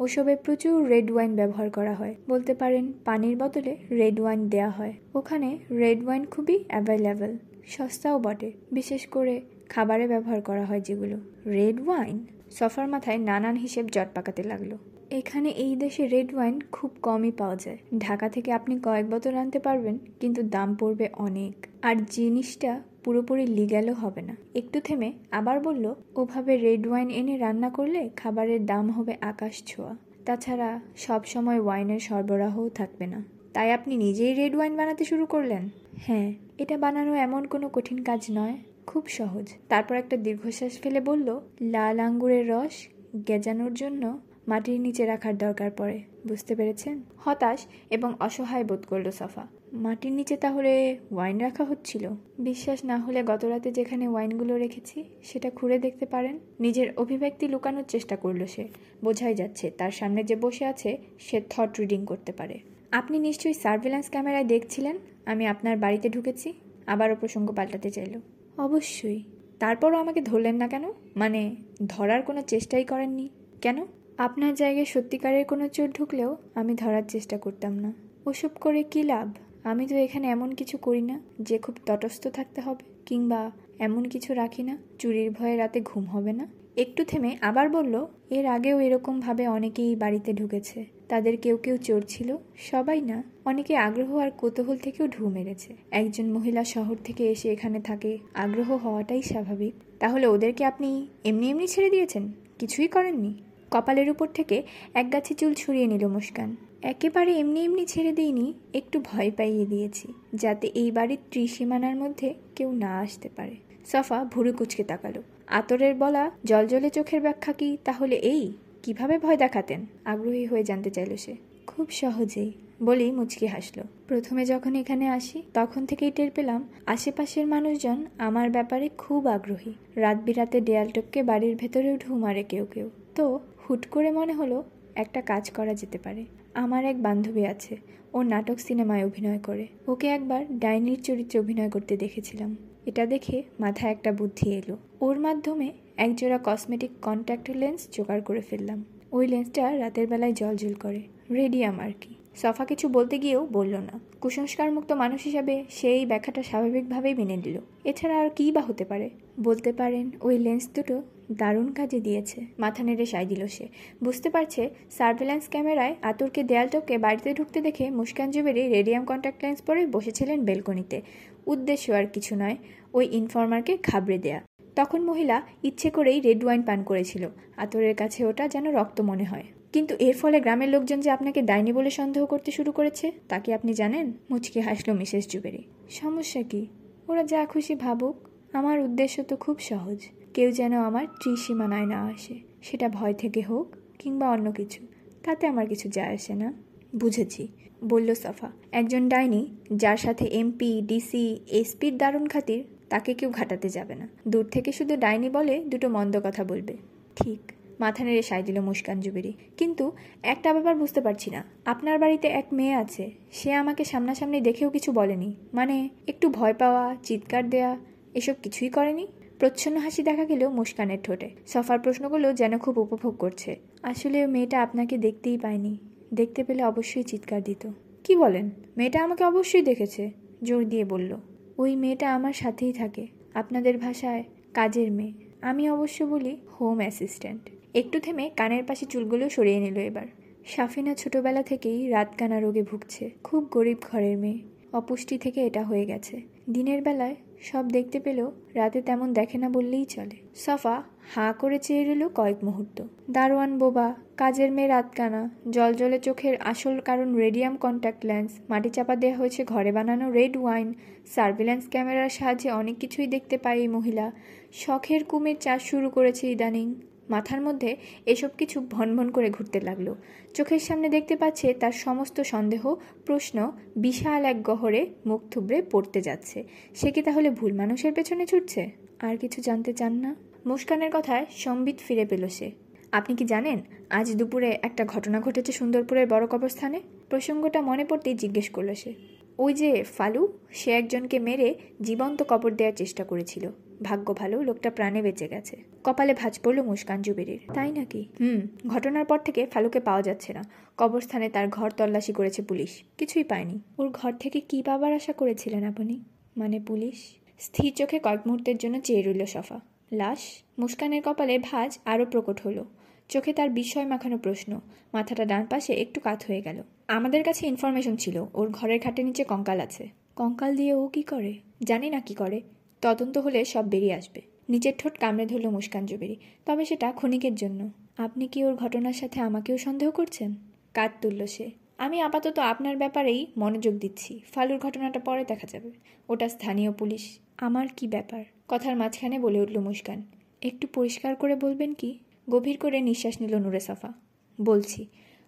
ওসবে প্রচুর রেড ওয়াইন ব্যবহার করা হয়। বলতে পারেন, পানির বদলে রেড ওয়াইন দেয়া হয়। ওখানে রেড ওয়াইন খুবই অ্যাভেলেবেল সস্তাও বটে। বিশেষ করে খাবারে ব্যবহার করা হয় যেগুলো। Red wine? সফার মাথায় নানান হিসেব জট পাকাতে লাগল। এখানে এই দেশে রেড ওয়াইন খুব কমই পাওয়া যায়। ঢাকা থেকে আপনি কয়েক বোতল আনতে পারবেন, কিন্তু দাম পড়বে অনেক। আর জিনিসটা পুরোপুরি লিগ্যালও হবে না। একটু থেমে আবার বলল, ওভাবে রেড ওয়াইন এনে রান্না করলে খাবারের দাম হবে আকাশ ছোঁয়া। তাছাড়া সব সময় ওয়াইনের সরবরাহও থাকবে না। তাই আপনি নিজেই রেড ওয়াইন বানাতে শুরু করলেন? হ্যাঁ এটা বানানো এমন কোনো কঠিন কাজ নয়। খুব সহজ। তারপর একটা দীর্ঘশ্বাস ফেলে বলল, লাল আঙ্গুরের রস গেজানোর জন্য মাটির নিচে রাখার দরকার পড়ে। বুঝতে পেরেছেন? হতাশ এবং অসহায় বোধ করল সাফা। মাটির নিচে তাহলে ওয়াইন রাখা হচ্ছিল? বিশ্বাস না হলে গতরাতে যেখানে ওয়াইনগুলো রেখেছি, সেটা খুঁড়ে দেখতে পারেন? নিজের অভিব্যক্তি লুকানোর চেষ্টা করল সে। বোঝাই যাচ্ছে, তার সামনে যে বসে আছে, সে থট রিডিং করতে পারে। আপনি নিশ্চয়ই সার্ভেলেন্স ক্যামেরায় দেখছিলেন? আমি আপনার বাড়িতে ঢুকেছি। আবারও প্রসঙ্গ পাল্টাতে চাইল। অবশ্যই। তারপরও আমাকে ধরলেন না কেন? মানে ধরার কোনো চেষ্টাই করেননি। কেন? আপনার জায়গায় সত্যিকারের কোনো চোর ঢুকলেও আমি ধরার চেষ্টা করতাম না। ওসব করে কি লাভ? আমি তো এখানে এমন কিছু করি না যে খুব তটস্থ থাকতে হবে, কিংবা এমন কিছু রাখি না, চুরির ভয়ে রাতে ঘুম হবে না। একটু থেমে আবার বলল, এর আগেও এরকমভাবে অনেকেই বাড়িতে ঢুকেছে। তাদের কেউ কেউ চোর ছিল, সবাই না, অনেকে আগ্রহ আর কৌতূহল থেকেও ঢু মেরেছে। একজন মহিলা শহর থেকে এসে এখানে থাকে, আগ্রহ হওয়াটাই স্বাভাবিক। তাহলে ওদেরকে আপনি এমনি এমনি ছেড়ে দিয়েছেন? কিছুই করেননি? কপালের উপর থেকে এক গাছে চুল ছুরিয়ে নিল মুস্কান। একেবারে এমনি এমনি ছেড়ে দিইনি, একটু ভয় পাইয়ে দিয়েছি, যাতে এই বাড়ির ত্রিসীমানার মধ্যে কেউ না আসতে পারে। সফা ভুরু কুচকে তাকালো। আতরের বলা জলজলে চোখের ব্যাখ্যা কি? তাহলে এই কীভাবে ভয় দেখাতেন? আগ্রহী হয়ে জানতে চাইল সে। খুব সহজেই, বলেই মুচকি হাসলো। প্রথমে যখন এখানে আসি, তখন থেকেই টের পেলাম, আশেপাশের মানুষজন আমার ব্যাপারে খুব আগ্রহী। রাত বিরাতে দেয়াল টপকে বাড়ির ভেতরেও ঢু মারে কেউ কেউ। তো, হুট করে মনে হলো, একটা কাজ করা যেতে পারে। আমার এক বান্ধবী আছে, ও নাটক সিনেমায় অভিনয় করে। ওকে একবার ডাইনির চরিত্রে অভিনয় করতে দেখেছিলাম। এটা দেখে মাথায় একটা বুদ্ধি এলো। ওর মাধ্যমে একজোড়া কসমেটিক কন্ট্যাক্ট লেন্স জোগাড় করে ফেললাম। ওই লেন্সটা রাতের বেলায় জলজল করে। রেডিয়াম আর কি। সফা কিছু বলতে গিয়েও বলল না। কুসংস্কার মুক্ত মানুষ হিসাবে সেই ব্যাখ্যাটা স্বাভাবিকভাবেই মেনে নিল। এছাড়া আর কী বা হতে পারে? বলতে পারেন, ওই লেন্স দুটো দারুণ কাজে দিয়েছে। মাথা নেড়ে সাই দিল সে। বুঝতে পারছে সার্ভেলেন্স ক্যামেরায় আতুরকে দেয়াল টপকে বাড়িতে ঢুকতে দেখে Muskan Zuberi radium contact lens পরে বসেছিলেন বেলকনিতে। উদ্দেশ্য আর কিছু নয়, ওই ইনফর্মারকে ঘাবড়ে দেয়া। তখন মহিলা ইচ্ছে করেই রেড ওয়াইন পান করেছিল। আতরের কাছে ওটা যেন রক্ত মনে হয়। কিন্তু এর ফলে গ্রামের লোকজন যে আপনাকে ডাইনি বলে সন্দেহ করতে শুরু করেছে, তা কি আপনি জানেন? মুচকে হাসলো মিসেস জুবেরি। সমস্যা কি? ওরা যা খুশি ভাবুক। আমার উদ্দেশ্য তো খুব সহজ। কেউ যেন আমার ত্রিসীমানায় না আসে। সেটা ভয় থেকে হোক কিংবা অন্য কিছু। তাতে আমার কিছু যায় আসে না। বুঝেছি, বলল সাফা। একজন ডাইনি যার সাথে এমপি, ডিসি, এসপির দারুণ খাতির তাকে কেউ ঘাটাতে যাবে না। দূর থেকে শুধু ডাইনি বলে দুটো মন্দ কথা বলবে। ঠিক, মাথা নেড়ে সাই দিল মুস্কান জুবেরি। কিন্তু একটা ব্যাপার বুঝতে পারছি না। আপনার বাড়িতে এক মেয়ে আছে। সে আমাকে সামনাসামনি দেখেও কিছু বলেনি। মানে একটু ভয় পাওয়া, চিৎকার দেয়া, এসব কিছুই করেনি? প্রচ্ছন্ন হাসি দেখা গেলেও মুস্কানের ঠোঁটে। সফার প্রশ্নগুলো যেন খুব উপভোগ করছে। আসলে মেয়েটা আপনাকে দেখতেই পায়নি। দেখতে পেলে অবশ্যই চিৎকার দিত। কি বলেন? মেয়েটা আমাকে অবশ্যই দেখেছে, জোর দিয়ে বলল। ওই মেয়েটা আমার সাথেই থাকে। আপনাদের ভাষায় কাজের মেয়ে। আমি অবশ্য বলি হোম অ্যাসিস্ট্যান্ট একটু থেমে কানের পাশে চুলগুলো সরিয়ে নিল এবার। সাফিনা ছোটবেলা থেকেই রাতকানা রোগে ভুগছে। খুব গরিব ঘরের মেয়ে। অপুষ্টি থেকে এটা হয়ে গেছে। দিনের বেলায় সব দেখতে পেলেও রাতে তেমন দেখে না বললেই চলে। সফা হাঁ করে চেয়ে রইল কয়েক মুহূর্ত। দারোয়ান বোবা, কাজের মেয়ে রাতকানা জল জলে চোখের আসল কারণ রেডিয়াম কন্ট্যাক্ট লেন্স, মাটি চাপা দেওয়া হয়েছে ঘরে বানানো রেড ওয়াইন সার্ভিল্যান্স ক্যামেরার সাহায্যে অনেক কিছুই দেখতে পায় এই মহিলা। শখের কুমির চাষ শুরু করেছে ইদানিং। মাথার মধ্যে এসব কিছু ভনভন করে ঘুরতে লাগল। চোখের সামনে দেখতে পাচ্ছে তার সমস্ত সন্দেহ, প্রশ্ন বিশাল এক গহরে মুখ থুবড়ে পড়তে যাচ্ছে। সে কি তাহলে ভুল মানুষের পেছনে ছুটছে? আর কিছু জানতে চান না? মুস্কানের কথায় সম্বিত ফিরে পেল সে। আপনি কি জানেন, আজ দুপুরে একটা ঘটনা ঘটেছে সুন্দরপুরের বড় কবরস্থানে? প্রসঙ্গটা মনে পড়তেই জিজ্ঞেস করল সে। ওই যে ফালু, সে একজনকে মেরে জীবন্ত কবর দেওয়ার চেষ্টা করেছিল। ভাগ্য ভালো, লোকটা প্রাণে বেঁচে গেছে। কপালে ভাঁজ পড়ল মুস্কান জুবেরির। তাই নাকি? হুম, ঘটনার পর থেকে ফালুকে পাওয়া যাচ্ছে না। কবরস্থানে তার ঘর তল্লাশি করেছে পুলিশ। কিছুই পায়নি। ওর ঘর থেকে কি পাবার আশা করেছিলেন আপনি? মানে পুলিশ? স্থির চোখে কয়েক মুহূর্তের জন্য চেয়ে রইল সফা। লাশ মুস্কানের কপালে ভাঁজ আরও প্রকট হলো। চোখে তার বিস্ময় মাখানো প্রশ্ন। মাথাটা ডান পাশে একটু কাত হয়ে গেল। আমাদের কাছে ইনফরমেশন ছিল। ওর ঘরের খাটের নিচে কঙ্কাল আছে। কঙ্কাল দিয়ে ও কি করে? জানি না কি করে। তদন্ত হলে সব বেরিয়ে আসবে। নিচের ঠোঁট কামড়ে ধরল মুস্কান জুবেরি। তবে সেটা ক্ষণিকের জন্য। আপনি কি ওর ঘটনার সাথে আমাকেও সন্দেহ করছেন? কাত তুলল সে। আমি আপাতত আপনার ব্যাপারেই মনোযোগ দিচ্ছি। ফালুর ঘটনাটা পরে দেখা যাবে। ওটা স্থানীয় পুলিশ। আমার কি ব্যাপার? কথার মাঝখানে বলে উঠল মুস্কান, একটু পরিষ্কার করে বলবেন কি? গভীর করে নিঃশ্বাস নিল নুরে সাফা। বলছি,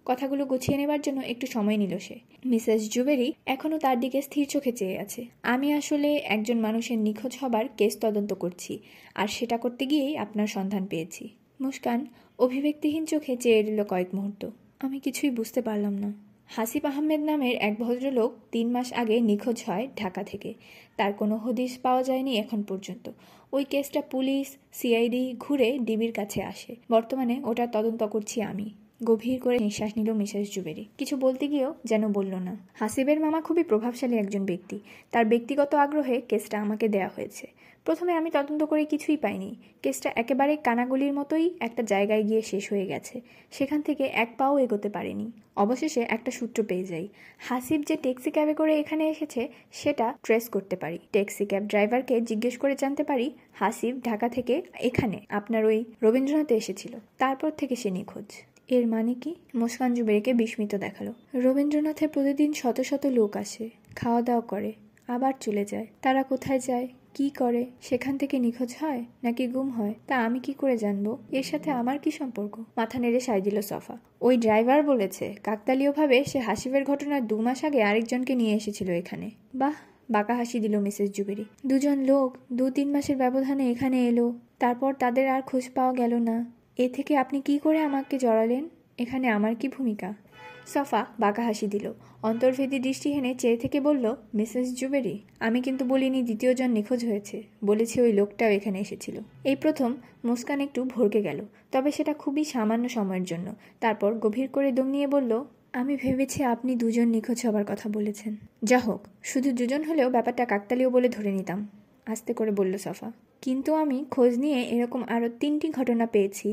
কথাগুলো গুছিয়ে নেবার জন্য একটু সময় নিল সে। মিসেস জুবেরি এখনও তার দিকে স্থির চোখে চেয়ে আছে। আমি আসলে একজন মানুষের নিখোঁজ হবার কেস তদন্ত করছি, আর সেটা করতে গিয়েই আপনার সন্ধান পেয়েছি। মুস্কান, অভিব্যক্তিহীন চোখে চেয়ে রইল কয়েক মুহূর্ত। আমি কিছুই বুঝতে পারলাম না। হাসিব আহমেদ নামের এক ভদ্রলোক তিন মাস আগে নিখোঁজ হয় ঢাকা থেকে। তার কোনো হদিস পাওয়া যায়নি এখন পর্যন্ত। ওই কেসটা পুলিশ, সিআইডি ঘুরে ডিবির কাছে আসে। বর্তমানে ওটা তদন্ত করছি আমি। গভীর করে নিঃশ্বাস নিল মিসেস জুবেরি। কিছু বলতে গিয়েও যেন বলল না। হাসিবের মামা খুবই প্রভাবশালী একজন ব্যক্তি। তার ব্যক্তিগত আগ্রহে কেসটা আমাকে দেয়া হয়েছে। প্রথমে আমি তদন্ত করে কিছুই পাইনি। কেসটা একেবারে কানাগুলির মতোই একটা জায়গায় গিয়ে শেষ হয়ে গেছে। সেখান থেকে এক পাও এগোতে পারেনি। অবশেষে একটা সূত্র পেয়ে যাই। হাসিব যে ট্যাক্সি ক্যাবে করে এখানে এসেছে, সেটা ট্রেস করতে পারি। ট্যাক্সি ক্যাব ড্রাইভারকে জিজ্ঞেস করে জানতে পারি, হাসিব ঢাকা থেকে এখানে আপনার ওই রবীন্দ্রনাথে এসেছিল। তারপর থেকে সে নিখোঁজ। এর মানে কি? মুস্কান জুবেরিকে বিস্মিত দেখাল। রবীন্দ্রনাথে প্রতিদিন শত শত লোক আসে, খাওয়া দাওয়া করে, আবার চলে যায়। তারা কোথায় যায়? কি করে? সেখান থেকে নিখোঁজ হয় নাকি গুম হয়? তা আমি কি করে জানব? এর সাথে আমার কি সম্পর্ক? মাথা নেড়ে সাই দিল সফা। ওই ড্রাইভার বলেছে, কাকতালীয়ভাবে সে হাসিবের ঘটনার দু মাস আগে আরেকজনকে নিয়ে এসেছিল এখানে। বাহ, বাঁকা হাসি দিল মিসেস জুবেরি। দুজন লোক দু তিন মাসের ব্যবধানে এখানে এলো। তারপর তাদের আর খোঁজ পাওয়া গেল না। এ থেকে আপনি কি করে আমাকে জড়ালেন? এখানে আমার কি ভূমিকা? সফা বাঁকা হাসি দিল। অন্তর্ভেদী দৃষ্টি হেনে চেয়ে থেকে বলল, মিসেস জুবেরি, আমি কিন্তু বলিনি দ্বিতীয়জন নিখোঁজ হয়েছে। বলেছি ওই লোকটাও এখানে এসেছিল। এই প্রথম মুস্কান একটু ভরকে গেল, তবে সেটা খুবই সামান্য সময়ের জন্য। তারপর গভীর করে দম নিয়ে বলল, আমি ভেবেছি আপনি দুজন নিখোঁজ হবার কথা বলেছেন। যা হোক, শুধু দুজন হলেও ব্যাপারটা কাকতালীয় বলে ধরে নিতাম। আস্তে করে বলল সফা, কিন্তু আমি খোঁজ নিয়ে এরকম আরও তিনটি ঘটনা পেয়েছি।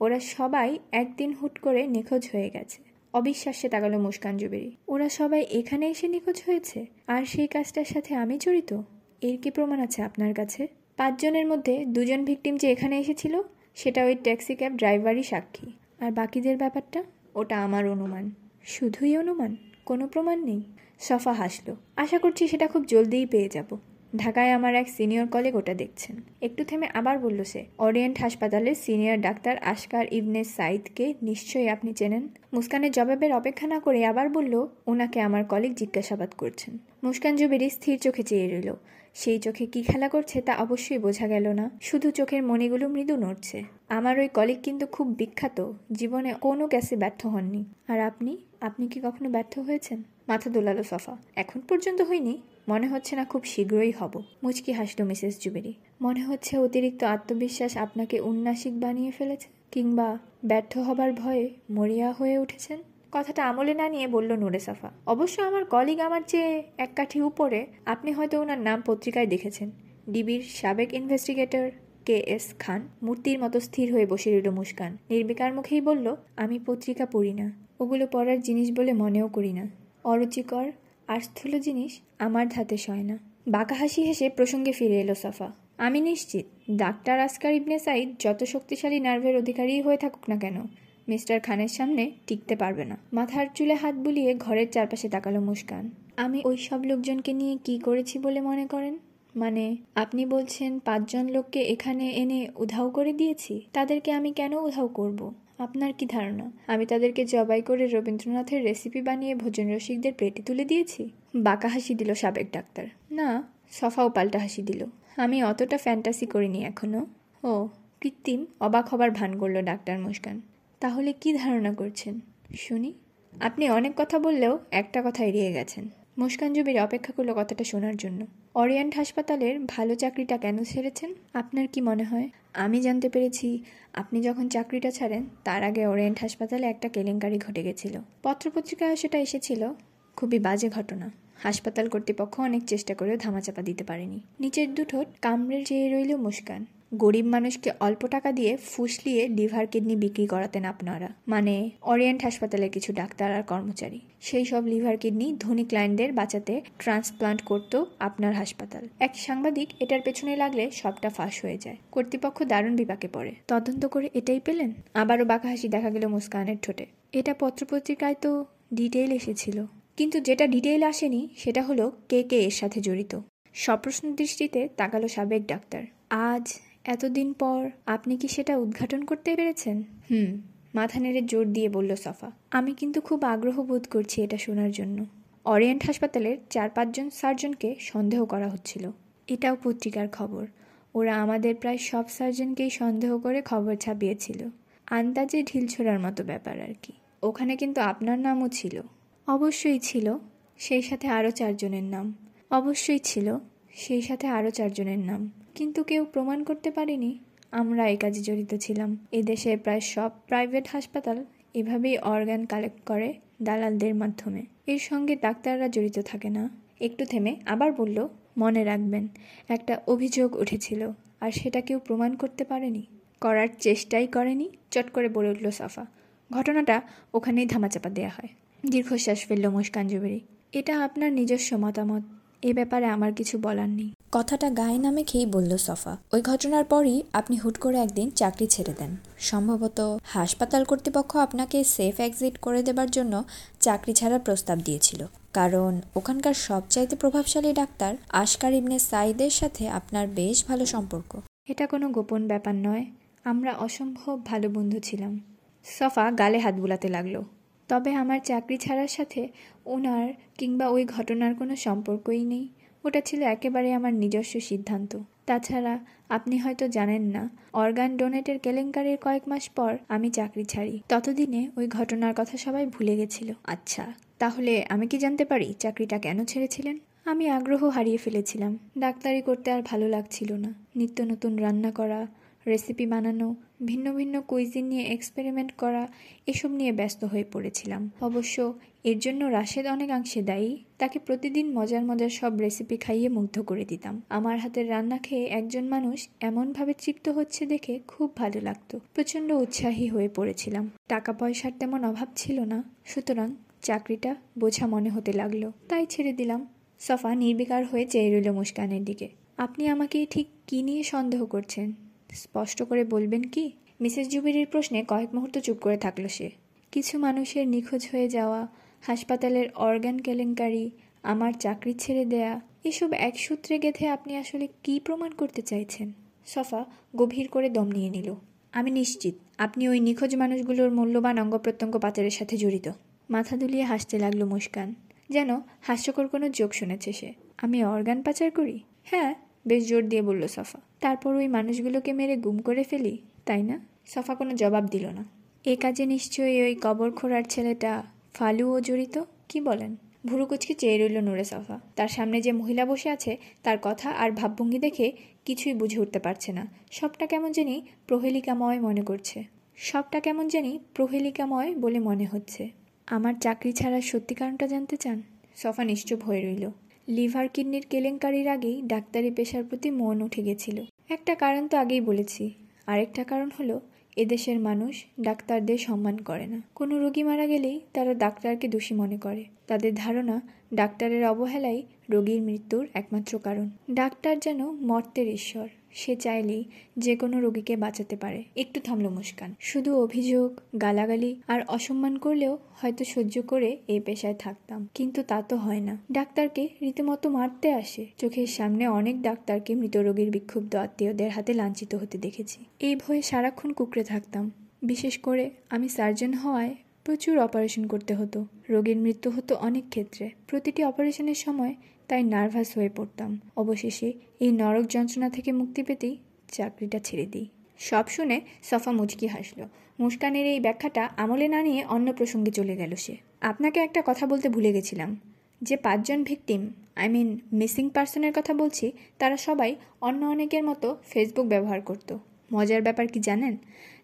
ওরা সবাই একদিন হুট করে নিখোঁজ হয়ে গেছে। অবিশ্বাসে তাকালো মুস্কান জুবেরি। ওরা সবাই এখানে এসে নিখোঁজ হয়েছে? আর সেই কাজটার সাথে আমি জড়িত? এর কি প্রমাণ আছে আপনার কাছে? পাঁচজনের মধ্যে দুজন ভিকটিম যে এখানে এসেছিল, সেটা ওই ট্যাক্সি ক্যাব ড্রাইভারই সাক্ষী। আর বাকিদের ব্যাপারটা? ওটা আমার অনুমান। শুধুই অনুমান? কোনো প্রমাণ নেই? সফা হাসলো। আশা করছি সেটা খুব জলদিই পেয়ে যাব। ঢাকায় আমার এক সিনিয়র কলিগ ওটা দেখছেন। একটু থেমে আবার বলল সে, অরিয়েন্ট হাসপাতালের সিনিয়র ডাক্তার আশকার ইবনে সাইদকে নিশ্চয়ই আপনি চেনেন? মুস্কানের জবাবের অপেক্ষা না করে আবার বলল, ওনাকে আমার কলিগ জিজ্ঞাসাবাদ করছেন। মুস্কান জুবেরি স্থির চোখে চেয়ে রইল। সেই চোখে কি খেলা করছে তা অবশ্যই বোঝা গেল না। শুধু চোখের মণিগুলো মৃদু নড়ছে। আমার ওই কলিগ কিন্তু খুব বিখ্যাত। জীবনে কোনো ক্যাসে ব্যর্থ হননি। আর আপনি? আপনি কি কখনো ব্যর্থ হয়েছেন? মাথা দোলালো সফা। এখন পর্যন্ত হয়নি। মনে হচ্ছে না খুব শীঘ্রই হব। মুচকি হাসলো মিসেস জুবেরি। মনে হচ্ছে অতিরিক্ত আত্মবিশ্বাস আপনাকে উন্নাসিক বানিয়ে ফেলেছে, কিংবা ব্যর্থ হবার ভয়ে মরিয়া হয়ে উঠেছেন? কথাটা আমলে না নিয়ে বলল নুরে সাফা অবশ্য আমার কলিগ আমার চেয়ে এক কাঠি উপরে, আপনি হয়তো ওনার নাম পত্রিকায় দেখেছেন। ডিবির সাবেক ইনভেস্টিগেটর কে এস খান মূর্তির মতো স্থির হয়ে বসে রইল মুস্কান। নির্বিকার মুখেই বলল, আমি পত্রিকা পড়ি না। ওগুলো পড়ার জিনিস বলে মনেও করি না। অরুচিকর আর স্থূল জিনিস আমার ধাতে সয় না। বাঁকা হাসি হেসে প্রসঙ্গে ফিরে এলো সাফা। আমি নিশ্চিত, ডাক্তার আসকার ইবনে সাইদ যত শক্তিশালী নার্ভের অধিকারী হয়ে থাকুক না কেন, মিস্টার খানের সামনে টিকতে পারবে না। মাথার চুলে হাত বুলিয়ে ঘরের চারপাশে তাকালো মুস্কান। আমি ওই সব লোকজনকে নিয়ে কি করেছি বলে মনে করেন? মানে আপনি বলছেন পাঁচজন লোককে এখানে এনে উধাও করে দিয়েছি? তাদেরকে আমি কেন উধাও করব। আপনার কি ধারণা? আমি তাদেরকে জবাই করে রবীন্দ্রনাথের রেসিপি বানিয়ে ভোজন রসিকদের প্লেটে তুলে দিয়েছি? বাঁকা হাসি দিল সাবেক ডাক্তার। না, সফাও পাল্টা হাসি দিল। আমি অতটা ফ্যান্টাসি করিনি এখনও। ও, কৃত্রিম, অবাক হবার ভান করল ডাক্তার মুস্কান। তাহলে কি ধারণা করছেন? শুনি, আপনি অনেক কথা বললেও একটা কথা এড়িয়ে গেছেন। মুস্কান জুবির অপেক্ষা করল কথাটা শোনার জন্য। অরিয়েন্ট হাসপাতালের ভালো চাকরিটা কেন ছেড়েছেন? আপনার কি মনে হয়? আমি জানতে পেরেছি, আপনি যখন চাকরিটা ছাড়েন, তার আগে ওরিয়েন্ট হাসপাতালে একটা কেলেঙ্কারি ঘটে গেছিল। পত্রপত্রিকায় সেটা এসেছিল, খুবই বাজে ঘটনা। হাসপাতাল কর্তৃপক্ষ অনেক চেষ্টা করেও ধামাচাপা দিতে পারেনি। নিচের দুটো কামড়ে চেয়ে রইল মুস্কান। গরিব মানুষকে অল্প টাকা দিয়ে ফুসলিয়ে লিভার কিডনি বিক্রি করাতেন আপনারা। মানে অরিয়েন্ট হাসপাতালের কিছু ডাক্তার আর কর্মচারী। সেই সব লিভার কিডনি ধনী ক্লায়েন্টদের বাঁচাতে ট্রান্সপ্লান্ট করত আপনার হাসপাতাল। এক সাংবাদিক, এটার পেছনে লাগলে সবটা ফাঁস হয়ে যায়। কর্তৃপক্ষ দারুণ বিপাকে পড়ে। তদন্ত করে এটাই পেলেন? আবারও বাঁকা হাসি দেখা গেল মুস্কানের ঠোঁটে। এটা পত্রপত্রিকায় তো ডিটেইল এসেছিল। কিন্তু যেটা ডিটেইল আসেনি, সেটা হলো কে কে এর সাথে জড়িত। সপ্রশ্ন দৃষ্টিতে তাকালো সাবেক ডাক্তার। আজ এতদিন পর আপনি কি সেটা উদ্ঘাটন করতে পেরেছেন? হুম, মাথা নেড়ে জোর দিয়ে বলল সফা। আমি কিন্তু খুব আগ্রহ বোধ করছি এটা শোনার জন্য। অরিয়েন্ট হাসপাতালের চার পাঁচজন সার্জনকে সন্দেহ করা হচ্ছিল। এটাও পত্রিকার খবর। ওরা আমাদের প্রায় সব সার্জনকেই সন্দেহ করে খবর ছাপিয়েছিল। আন্দাজে ঢিল ছোড়ার মতো ব্যাপার আর কি। ওখানে কিন্তু আপনার নামও ছিল। অবশ্যই ছিল, সেই সাথে আরও চারজনের নাম। অবশ্যই ছিল, সেই সাথে আরও চারজনের নাম। কিন্তু কেউ প্রমাণ করতে পারেনি। আমরা এই কাজে জড়িত ছিলাম। এদেশে প্রায় সব প্রাইভেট হাসপাতাল এভাবেই অর্গান কালেক্ট করে দালালদের মাধ্যমে। এর সঙ্গে ডাক্তাররা জড়িত থাকে না। একটু থেমে আবার বলল, মনে রাখবেন, একটা অভিযোগ উঠেছিল, আর সেটা কেউ প্রমাণ করতে পারেনি। করার চেষ্টাই করেনি। চট করে বলে উঠল সাফা। ঘটনাটা ওখানেই ধামাচাপা দেয়া হয়। দীর্ঘশ্বাস ফেলল মুস্কান জুবেরি। এটা আপনার নিজস্ব মতামত। এ ব্যাপারে আমার কিছু বলার নেই। কথাটা গায়ে নামে খেয়েই বলল সফা। ওই ঘটনার পরই আপনি হুট করে একদিন চাকরি ছেড়ে দেন। সম্ভবত হাসপাতাল কর্তৃপক্ষ আপনাকে সেফ এক্সিট করে দেবার জন্য চাকরি ছাড়ার প্রস্তাব দিয়েছিল। কারণ ওখানকার সবচাইতে প্রভাবশালী ডাক্তার আশকার ইবনে সাইদের সাথে আপনার বেশ ভালো সম্পর্ক। এটা কোনো গোপন ব্যাপার নয়। আমরা অসম্ভব ভালো বন্ধু ছিলাম। সফা গালে হাত বুলাতে লাগল। তবে আমার চাকরি ছাড়ার সাথে ওনার কিংবা ওই ঘটনার কোনো সম্পর্কই নেই। ওটা ছিল একেবারে আমার নিজস্ব সিদ্ধান্ত। তাছাড়া আপনি হয়তো জানেন না, অর্গান ডোনেটের কেলেঙ্কারির কয়েক মাস পর আমি চাকরি ছাড়ি। ততদিনে ওই ঘটনার কথা সবাই ভুলে গেছিল। আচ্ছা তাহলে আমি কি জানতে পারি চাকরিটা কেন ছেড়েছিলেন? আমি আগ্রহ হারিয়ে ফেলেছিলাম। ডাক্তারি করতে আর ভালো লাগছিল না। নিত্য নতুন রান্না করা, রেসিপি বানানো ভিন্ন ভিন্ন কুইজিন নিয়ে এক্সপেরিমেন্ট করা, এসব নিয়ে ব্যস্ত হয়ে পড়েছিলাম। অবশ্য এর জন্য রাশেদ অনেকাংশে দায়ী। তাকে প্রতিদিন মজার মজার সব রেসিপি খাইয়ে মুগ্ধ করে দিতাম। আমার হাতের রান্না খেয়ে একজন মানুষ এমনভাবে তৃপ্ত হচ্ছে দেখে খুব ভালো লাগতো। প্রচণ্ড উৎসাহী হয়ে পড়েছিলাম। টাকা পয়সার তেমন অভাব ছিল না। সুতরাং চাকরিটা বোঝা মনে হতে লাগল। তাই ছেড়ে দিলাম। সফা নির্বিকার হয়ে চেয়ে রইল মুস্কানের দিকে। আপনি আমাকে ঠিক কী নিয়ে সন্দেহ করছেন? স্পষ্ট করে বলবেন কি? মিসেস জুবিরির প্রশ্নে কয়েক মুহূর্ত চুপ করে থাকল সে। কিছু মানুষের নিখোঁজ হয়ে যাওয়া, হাসপাতালের অর্গান কেলেঙ্কারি, আমার চাকরি ছেড়ে দেয়া, এসব এক সূত্রে গেথে আপনি আসলে কি প্রমাণ করতে চাইছেন? সফা গভীর করে দম নিয়ে নিল। আমি নিশ্চিত, আপনি ওই নিখোঁজ মানুষগুলোর মূল্যবান অঙ্গ প্রত্যঙ্গ পাচারের সাথে জড়িত। মাথা দুলিয়ে হাসতে লাগল মুস্কান। যেন হাস্যকর কোনো যোগ শুনেছে সে। আমি অর্গান পাচার করি? হ্যাঁ বেশ জোর দিয়ে বলল, সফা, তারপর ওই মানুষগুলোকে মেরে গুম করে ফেলি, তাই না? সফা কোনো জবাব দিল না। এ কাজে নিশ্চয়ই ওই কবর খোঁড়ার ছেলেটা ফালুও জড়িত? কি বলেন? ভুরুকুচকে চেয়ে রইল নুরে সফা। তার সামনে যে মহিলা বসে আছে, তার কথা আর ভাবভঙ্গি দেখে কিছুই বুঝে উঠতে পারছে না। সবটা কেমন জানি প্রহেলিকাময় মনে করছে। সবটা কেমন জানি প্রহেলিকাময় বলে মনে হচ্ছে। আমার চাকরি ছাড়ার সত্যি কারণটা জানতে চান? সফা নিশ্চুপ হয়ে রইল। লিভার কিডনির কেলেঙ্কারির আগেই ডাক্তারি পেশার প্রতি মন উঠে গেছিল। একটা কারণ তো আগেই বলেছি। আরেকটা কারণ হলো, এদেশের মানুষ ডাক্তারদের সম্মান করে না। কোনো রোগী মারা গেলেই তারা ডাক্তারকে দোষী মনে করে। তাদের ধারণা, ডাক্তারের অবহেলাই রোগীর মৃত্যুর একমাত্র কারণ। ডাক্তার যেন মর্তের ঈশ্বর। সে চাইলেই যে কোনো রোগীকে বাঁচাতে পারে। একটু থামলো মুস্কান। শুধু অভিযোগ, গালাগালি আর অসম্মান করলেও হয়তো সহ্য করে এই পেশায় থাকতাম। কিন্তু তা তো হয় না। ডাক্তারকে রীতিমতো মারতে আসে। চোখের সামনে অনেক ডাক্তারকে মৃত রোগীর বিক্ষুব্ধ আত্মীয়দের হাতে লাঞ্ছিত হতে দেখেছি। এই ভয়ে সারাক্ষণ কুকড়ে থাকতাম। বিশেষ করে আমি সার্জন হওয়ায় প্রচুর অপারেশন করতে হতো। রোগীর মৃত্যু হতো অনেক ক্ষেত্রে। প্রতিটি অপারেশনের সময় তাই নার্ভাস হয়ে পড়তাম। অবশেষে এই নরক যন্ত্রণা থেকে মুক্তি পেতেই চাকরিটা ছেড়ে দিই। সব শুনে সফা মুচকি হাসল। মুস্কানের এই ব্যাখ্যাটা আমলে না নিয়ে অন্য প্রসঙ্গে চলে গেল সে। আপনাকে একটা কথা বলতে ভুলে গেছিলাম। যে পাঁচজন ভিকটিম, আই মিন মিসিং পার্সনের কথা বলছি, তারা সবাই অন্য অনেকের মতো ফেসবুক ব্যবহার করত। মজার ব্যাপার কি জানেন?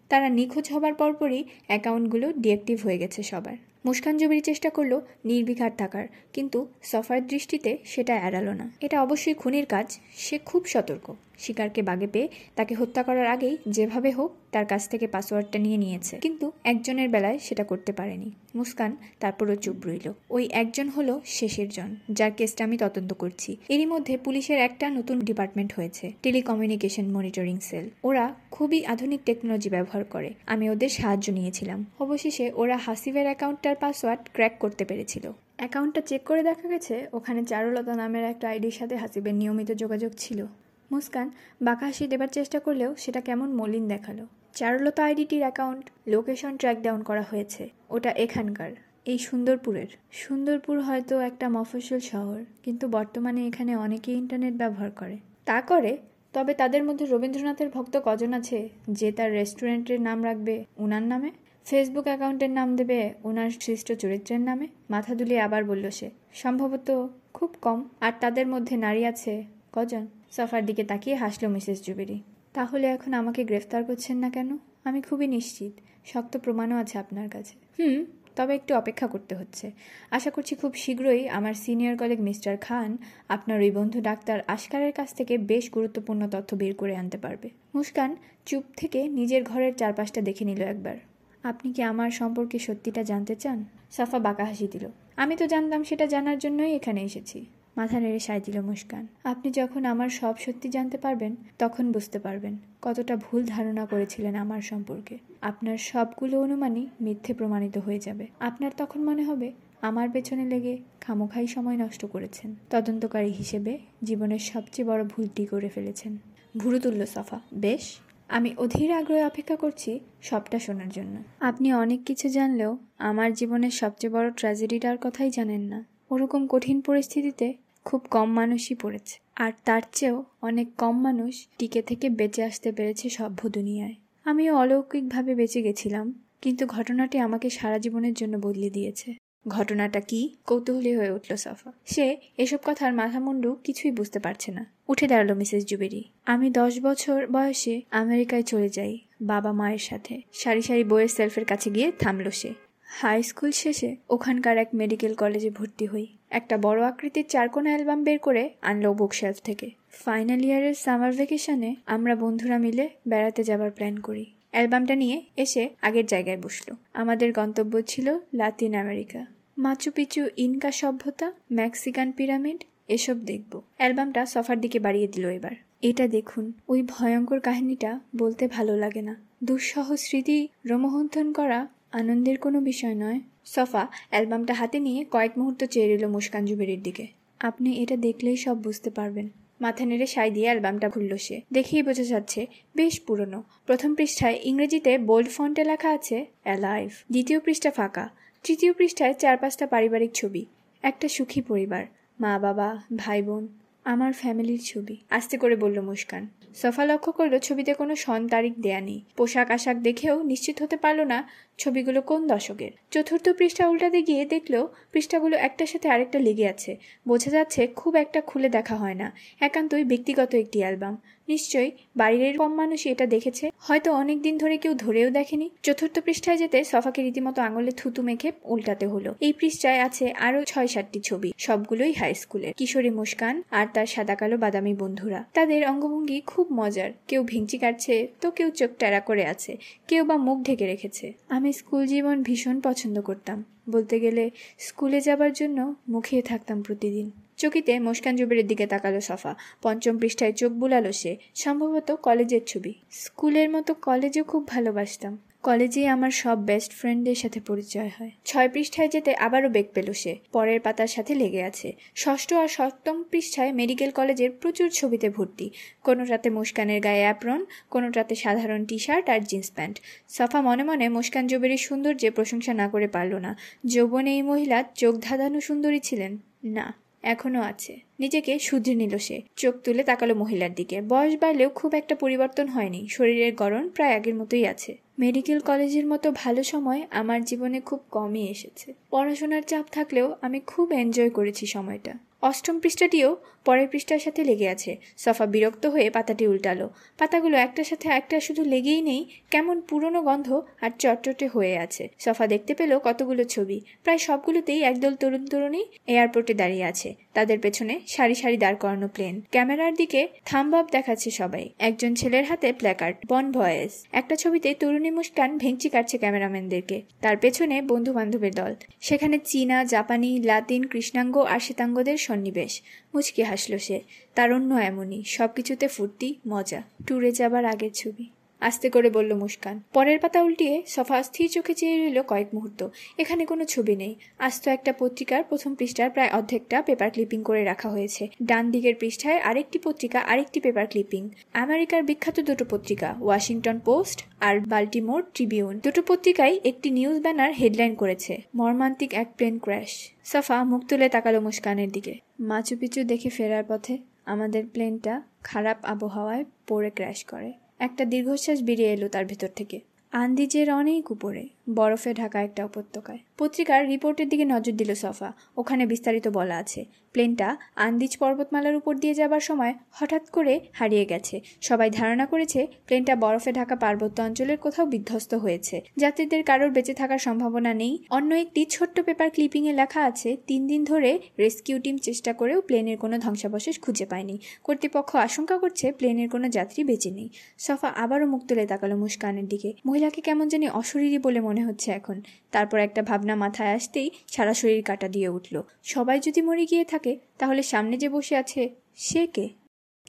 তারা নিখোঁজ হবার পরপরই অ্যাকাউন্টগুলো ডিঅ্যাক্টিভ হয়ে গেছে সবার। মুস্কান জমির চেষ্টা করল নির্বিঘাত থাকার, কিন্তু সফার দৃষ্টিতে সেটা এড়ালো না। এটা অবশ্যই খুনির কাজ, সে খুব সতর্ক। শিকারকে বাগে পেয়ে তাকে হত্যা করার আগেই যেভাবে হোক তার কাছ থেকে পাসওয়ার্ডটা নিয়ে নিয়েছে। কিন্তু একজনের বেলায় সেটা করতে পারেনি। মুস্কান তারপরও চুপ রইল। ওই একজন হলো শেষের জন, যার কেসটা আমি তদন্ত করছি। এরই মধ্যে পুলিশের একটা নতুন ডিপার্টমেন্ট হয়েছে, টেলিকমিউনিকেশন মনিটরিং সেল। ওরা খুবই আধুনিক টেকনোলজি ব্যবহার করে। আমি ওদের সাহায্য নিয়েছিলাম। অবশেষে ওরা হাসিবের অ্যাকাউন্টটার পাসওয়ার্ড ক্র্যাক করতে পেরেছিল। অ্যাকাউন্টটা চেক করে দেখা গেছে, ওখানে চারুলতা নামের একটা আইডির সাথে হাসিবের নিয়মিত যোগাযোগ ছিল। মুস্কান বাঁকা হাসি দেবার চেষ্টা করলেও সেটা কেমন মলিন দেখাল। চারুলতা আইডিটির অ্যাকাউন্ট লোকেশন ট্র্যাক ডাউন করা হয়েছে। ওটা এখানকার, এই সুন্দরপুরের। সুন্দরপুর হয়তো একটা মফস্বল শহর, কিন্তু বর্তমানে এখানে অনেকেই ইন্টারনেট ব্যবহার করে। তা করে, তবে তাদের মধ্যে রবীন্দ্রনাথের ভক্ত কজন আছে যে তার রেস্টুরেন্টের নাম রাখবে উনার নামে? ফেসবুক অ্যাকাউন্টের নাম দেবে ওনার সৃষ্ট চরিত্রের নামে? মাথা দুলিয়ে আবার বলল সে। সম্ভবত খুব কম, আর তাদের মধ্যে নারী আছে কজন? সফার দিকে তাকিয়ে হাসলো মিসেস জুবেরি। তাহলে এখন আমাকে গ্রেফতার করছেন না কেন? আমি খুবই নিশ্চিত। শক্ত প্রমাণও আছে আপনার কাছে। হুম, তবে একটু অপেক্ষা করতে হচ্ছে। আশা করছি খুব শীঘ্রই আমার সিনিয়র কলিগ মিস্টার খান আপনার ওই বন্ধু ডাক্তার আশকারের কাছ থেকে বেশ গুরুত্বপূর্ণ তথ্য বের করে আনতে পারবে। মুস্কান চুপ থেকে নিজের ঘরের চারপাশটা দেখে নিল একবার। আপনি কি আমার সম্পর্কে সত্যিটা জানতে চান? সাফা বাঁকা হাসি দিল। আমি তো জানতাম সেটা জানার জন্যই এখানে এসেছি। মাথা নেড়ে সায় দিল মুস্কান। আপনি যখন আমার সব সত্যি জানতে পারবেন, তখন বুঝতে পারবেন কতটা ভুল ধারণা করেছিলেন আমার সম্পর্কে। আপনার সবগুলো অনুমানই মিথ্যে প্রমাণিত হয়ে যাবে। আপনার তখন মনে হবে, আমার পেছনে লেগে খামোখাই সময় নষ্ট করেছেন। তদন্তকারী হিসেবে জীবনের সবচেয়ে বড় ভুলটি করে ফেলেছেন। ভুরু তুলল সফা। বেশ, আমি অধীর আগ্রহে অপেক্ষা করছি সবটা শোনার জন্য। আপনি অনেক কিছু জানলেও আমার জীবনের সবচেয়ে বড় ট্র্যাজেডিটার কথাই জানেন না। ওরকম কঠিন পরিস্থিতিতে খুব কম মানুষই পড়েছে। আর তার চেয়েও অনেক কম মানুষ টিকে থেকে বেঁচে আসতে পেরেছে সভ্য দুনিয়ায়। আমিও অলৌকিকভাবে বেঁচে গেছিলাম, কিন্তু ঘটনাটি আমাকে সারা জীবনের জন্য বদলে দিয়েছে। ঘটনাটা কি? কৌতূহলী হয়ে উঠল সাফা। সে এসব কথার মাথা মুন্ডু কিছুই বুঝতে পারছে না। উঠে দাঁড়াল মিসেস জুবেরি। আমি দশ বছর বয়সে আমেরিকায় চলে যাই, বাবা মায়ের সাথে। সারি সারি বইয়ের সেলফের কাছে গিয়ে থামলো সে। হাই স্কুল শেষে ওখানকার এক মেডিকেল কলেজে ভর্তি হই। একটা বড় আকৃতির চারকোনা অ্যালবাম বের করে আনলো বুকশেলফ থেকে। ফাইনাল ইয়ারের সামার ভ্যাকেশনে আমরা বন্ধুরা মিলে বেড়াতে যাবার প্ল্যান করি। অ্যালবামটা নিয়ে এসে আগের জায়গায় বসল। আমাদের গন্তব্য ছিল Latin America Machu Picchu Inca সভ্যতা মেক্সিকান পিরামিড এসব দেখব। অ্যালবামটা সফার দিকে বাড়িয়ে দিল এবার। এটা দেখুন, ওই ভয়ঙ্কর কাহিনীটা বলতে ভালো লাগে না। দুঃসহ স্মৃতি রোমহন্থন করা আনন্দের কোনো বিষয় নয়। সফা, অ্যালবামটা হাতে নিয়ে কয়েক মুহূর্ত চেয়ে রইল মুস্কান জুবেরির দিকে। আপনি এটা দেখলেই সব বুঝতে পারবেন। মাথা নেড়ে সাই দিয়ে অ্যালবামটা খুলল সে। দেখেই বোঝা যাচ্ছে, বেশ পুরনো। প্রথম পৃষ্ঠায় ইংরেজিতে বোল্ড ফন্টে লেখা আছে, অ্যালাইভ দ্বিতীয় পৃষ্ঠা ফাঁকা। তৃতীয় পৃষ্ঠায় চার পাঁচটা পারিবারিক ছবি। একটা সুখী পরিবার। মা, বাবা, ভাই, বোন, আমার ফ্যামিলির ছবি। আস্তে করে বলল মুস্কান। সফা লক্ষ্য করল ছবিতে কোনো সন তারিখ দেয়া নেই। পোশাক আশাক দেখেও নিশ্চিত হতে পারল না ছবিগুলো কোন দশকের? চতুর্থ পৃষ্ঠা উল্টাতে গিয়ে দেখল পৃষ্ঠাগুলো একটার সাথে আরেকটা লেগে আছে। বোঝা যাচ্ছে খুব একটা খুলে দেখা হয় না। একান্তই ব্যক্তিগত একটি অ্যালবাম। নিশ্চয়ই বাড়ির কম মানুষই এটা দেখেছে। হয়তো অনেক দিন ধরে কেউ ধরেও দেখেনি। চতুর্থ পৃষ্ঠায় যেতে সফাকে রীতিমতো আঙুলে থুতু মেখে উল্টাতে হলো। এই পৃষ্ঠায় আছে আরও ছয় সাতটি ছবি। সবগুলোই হাই স্কুলের কিশোরী মুস্কান আর তার সাদা কালো বাদামি বন্ধুরা। তাদের অঙ্গভঙ্গি খুব মজার। কেউ ভিঞ্চি কাটছে, তো কেউ চোখ টেরা করে আছে। কেউ বা মুখ ঢেকে রেখেছে। আমি স্কুল জীবন ভীষণ পছন্দ করতাম। বলতে গেলে স্কুলে যাবার জন্য মুখিয়ে থাকতাম প্রতিদিন। চকিতে মুস্কান জুবেরের দিকে তাকালো সফা। পঞ্চম পৃষ্ঠায় চোখ বুলালো সে, সম্ভবত কলেজের ছবি। স্কুলের মতো কলেজও খুব ভালোবাসতাম। কলেজেই আমার সব বেস্ট ফ্রেন্ডের সাথে পরিচয় হয়। ছয় পৃষ্ঠায় যেতে আবারও বেগ পেল সে। পরের পাতার সাথে লেগে আছে। ষষ্ঠ আর সপ্তম পৃষ্ঠায় মেডিকেল কলেজের প্রচুর ছবিতে ভর্তি। কোনোটাতে মুস্কানের গায়ে অ্যাপ্রন কোনোটাতে সাধারণ টি শার্ট আর জিন্স প্যান্ট সফা মনে মনে মুস্কান জুবেরির সৌন্দর্যে প্রশংসা না করে পারল না। যৌবনে এই মহিলা চোখ ধাঁধানো সুন্দরী ছিলেন। না এখনও আছে। নিজেকে শুধরে নিল সে। চোখ তুলে তাকালো মহিলার দিকে। বয়স বাড়লেও খুব একটা পরিবর্তন হয়নি। শরীরের গড়ন প্রায় আগের মতোই আছে। মেডিকেল কলেজের মতো ভালো সময় আমার জীবনে খুব কমই এসেছে। পড়াশোনার চাপ থাকলেও আমি খুব এনজয় করেছি সময়টা। অষ্টম পৃষ্ঠাটিও পরের পৃষ্ঠার সাথে লেগে আছে। সফা বিরক্ত হয়ে পাতাটি উল্টালো। পাতাগুলো একটার সাথে একটা শুধু লেগেই নেই, কেমন পুরনো গন্ধ আর চটচটে হয়ে আছে। সফা দেখতে পেল কতগুলো ছবি। প্রায় সবগুলোতেই একদল তরুণ তরুণী এয়ারপোর্টে দাঁড়িয়ে আছে। তাদের পেছনে সারি সারি দাঁড় করানো প্লেন। ক্যামেরার দিকে থাম্বাব দেখাচ্ছে সবাই। একজন ছেলের হাতে প্ল্যাকার্ড, বন ভয়েস। একটা ছবিতে তরুণী মুস্কান ভেঙচি কাটছে ক্যামেরাম্যানদেরকে। তার পেছনে বন্ধু বান্ধবের দল। সেখানে চীনা, জাপানি, লাতিন, কৃষ্ণাঙ্গ আর শ্বেতাঙ্গদের সন্নিবেশ। মুচকি হাসলো সে। তারণ্য এমনই। সবকিছুতে ফুর্তি, মজা। ট্যুরে যাবার আগের ছবি। আস্তে করে বলল মুস্কান। পরের পাতা উল্টিয়ে সফা স্থির চোখে চেয়ে রইল কয়েক মুহূর্ত। এখানে কোনো ছবি নেই। আস্ত একটা পত্রিকার প্রথম পৃষ্ঠার প্রায় অর্ধেকটা পেপার ক্লিপিং করে রাখা হয়েছে। ডান দিকের পৃষ্ঠায় আরেকটি পত্রিকা, আরেকটি পেপার ক্লিপিং। আমেরিকার বিখ্যাত দুটো পত্রিকা, ওয়াশিংটন পোস্ট আর বাল্টিমোর ট্রিবিউন। দুটো পত্রিকায় একটি নিউজ ব্যানার হেডলাইন করেছে। মর্মান্তিক এক প্লেন ক্র্যাশ। সফা মুখ তুলে তাকালো মুস্কানের দিকে। মাচু পিচু দেখে ফেরার পথে আমাদের প্লেনটা খারাপ আবহাওয়ায় পড়ে ক্র্যাশ করে। একটা দীর্ঘশ্বাস বেরিয়ে এলো তার ভেতর থেকে। আন্দিজের অনেক উপরে। বরফে ঢাকা একটা উপত্যকায়। পত্রিকার রিপোর্টের দিকে নজর দিল সফা। ওখানে বিস্তারিত বলা আছে, প্লেনটা আন্দিজ পর্বতমালার উপর দিয়ে যাবার সময় হঠাৎ করে হারিয়ে গেছে। সবাই ধারণা করেছে, প্লেনটা বরফে ঢাকা পার্বত্য অঞ্চলের কোথাও বিধ্বস্ত হয়েছে। যাত্রীদের কারোর বেঁচে থাকার সম্ভাবনা নেই। অন্য একটি ছোট্ট পেপার ক্লিপিংয়ে লেখা আছে, তিন দিন ধরে রেস্কিউ টিম চেষ্টা করেও প্লেনের কোনো ধ্বংসাবশেষ খুঁজে পায়নি। কর্তৃপক্ষ আশঙ্কা করছে, প্লেনের কোনো যাত্রী বেঁচে নেই। সফা আবারও মুখ তুলে তাকালো মুস্কানের দিকে। মহিলাকে কেমন জানি অশরীরী বলে মনে হচ্ছে এখন। তারপর একটা ভাবনা মাথায় আসতেই সারা শরীর কাটা দিয়ে উঠল। সবাই যদি মরে গিয়ে থাকে, তাহলে সামনে যে বসে আছে, সে কে?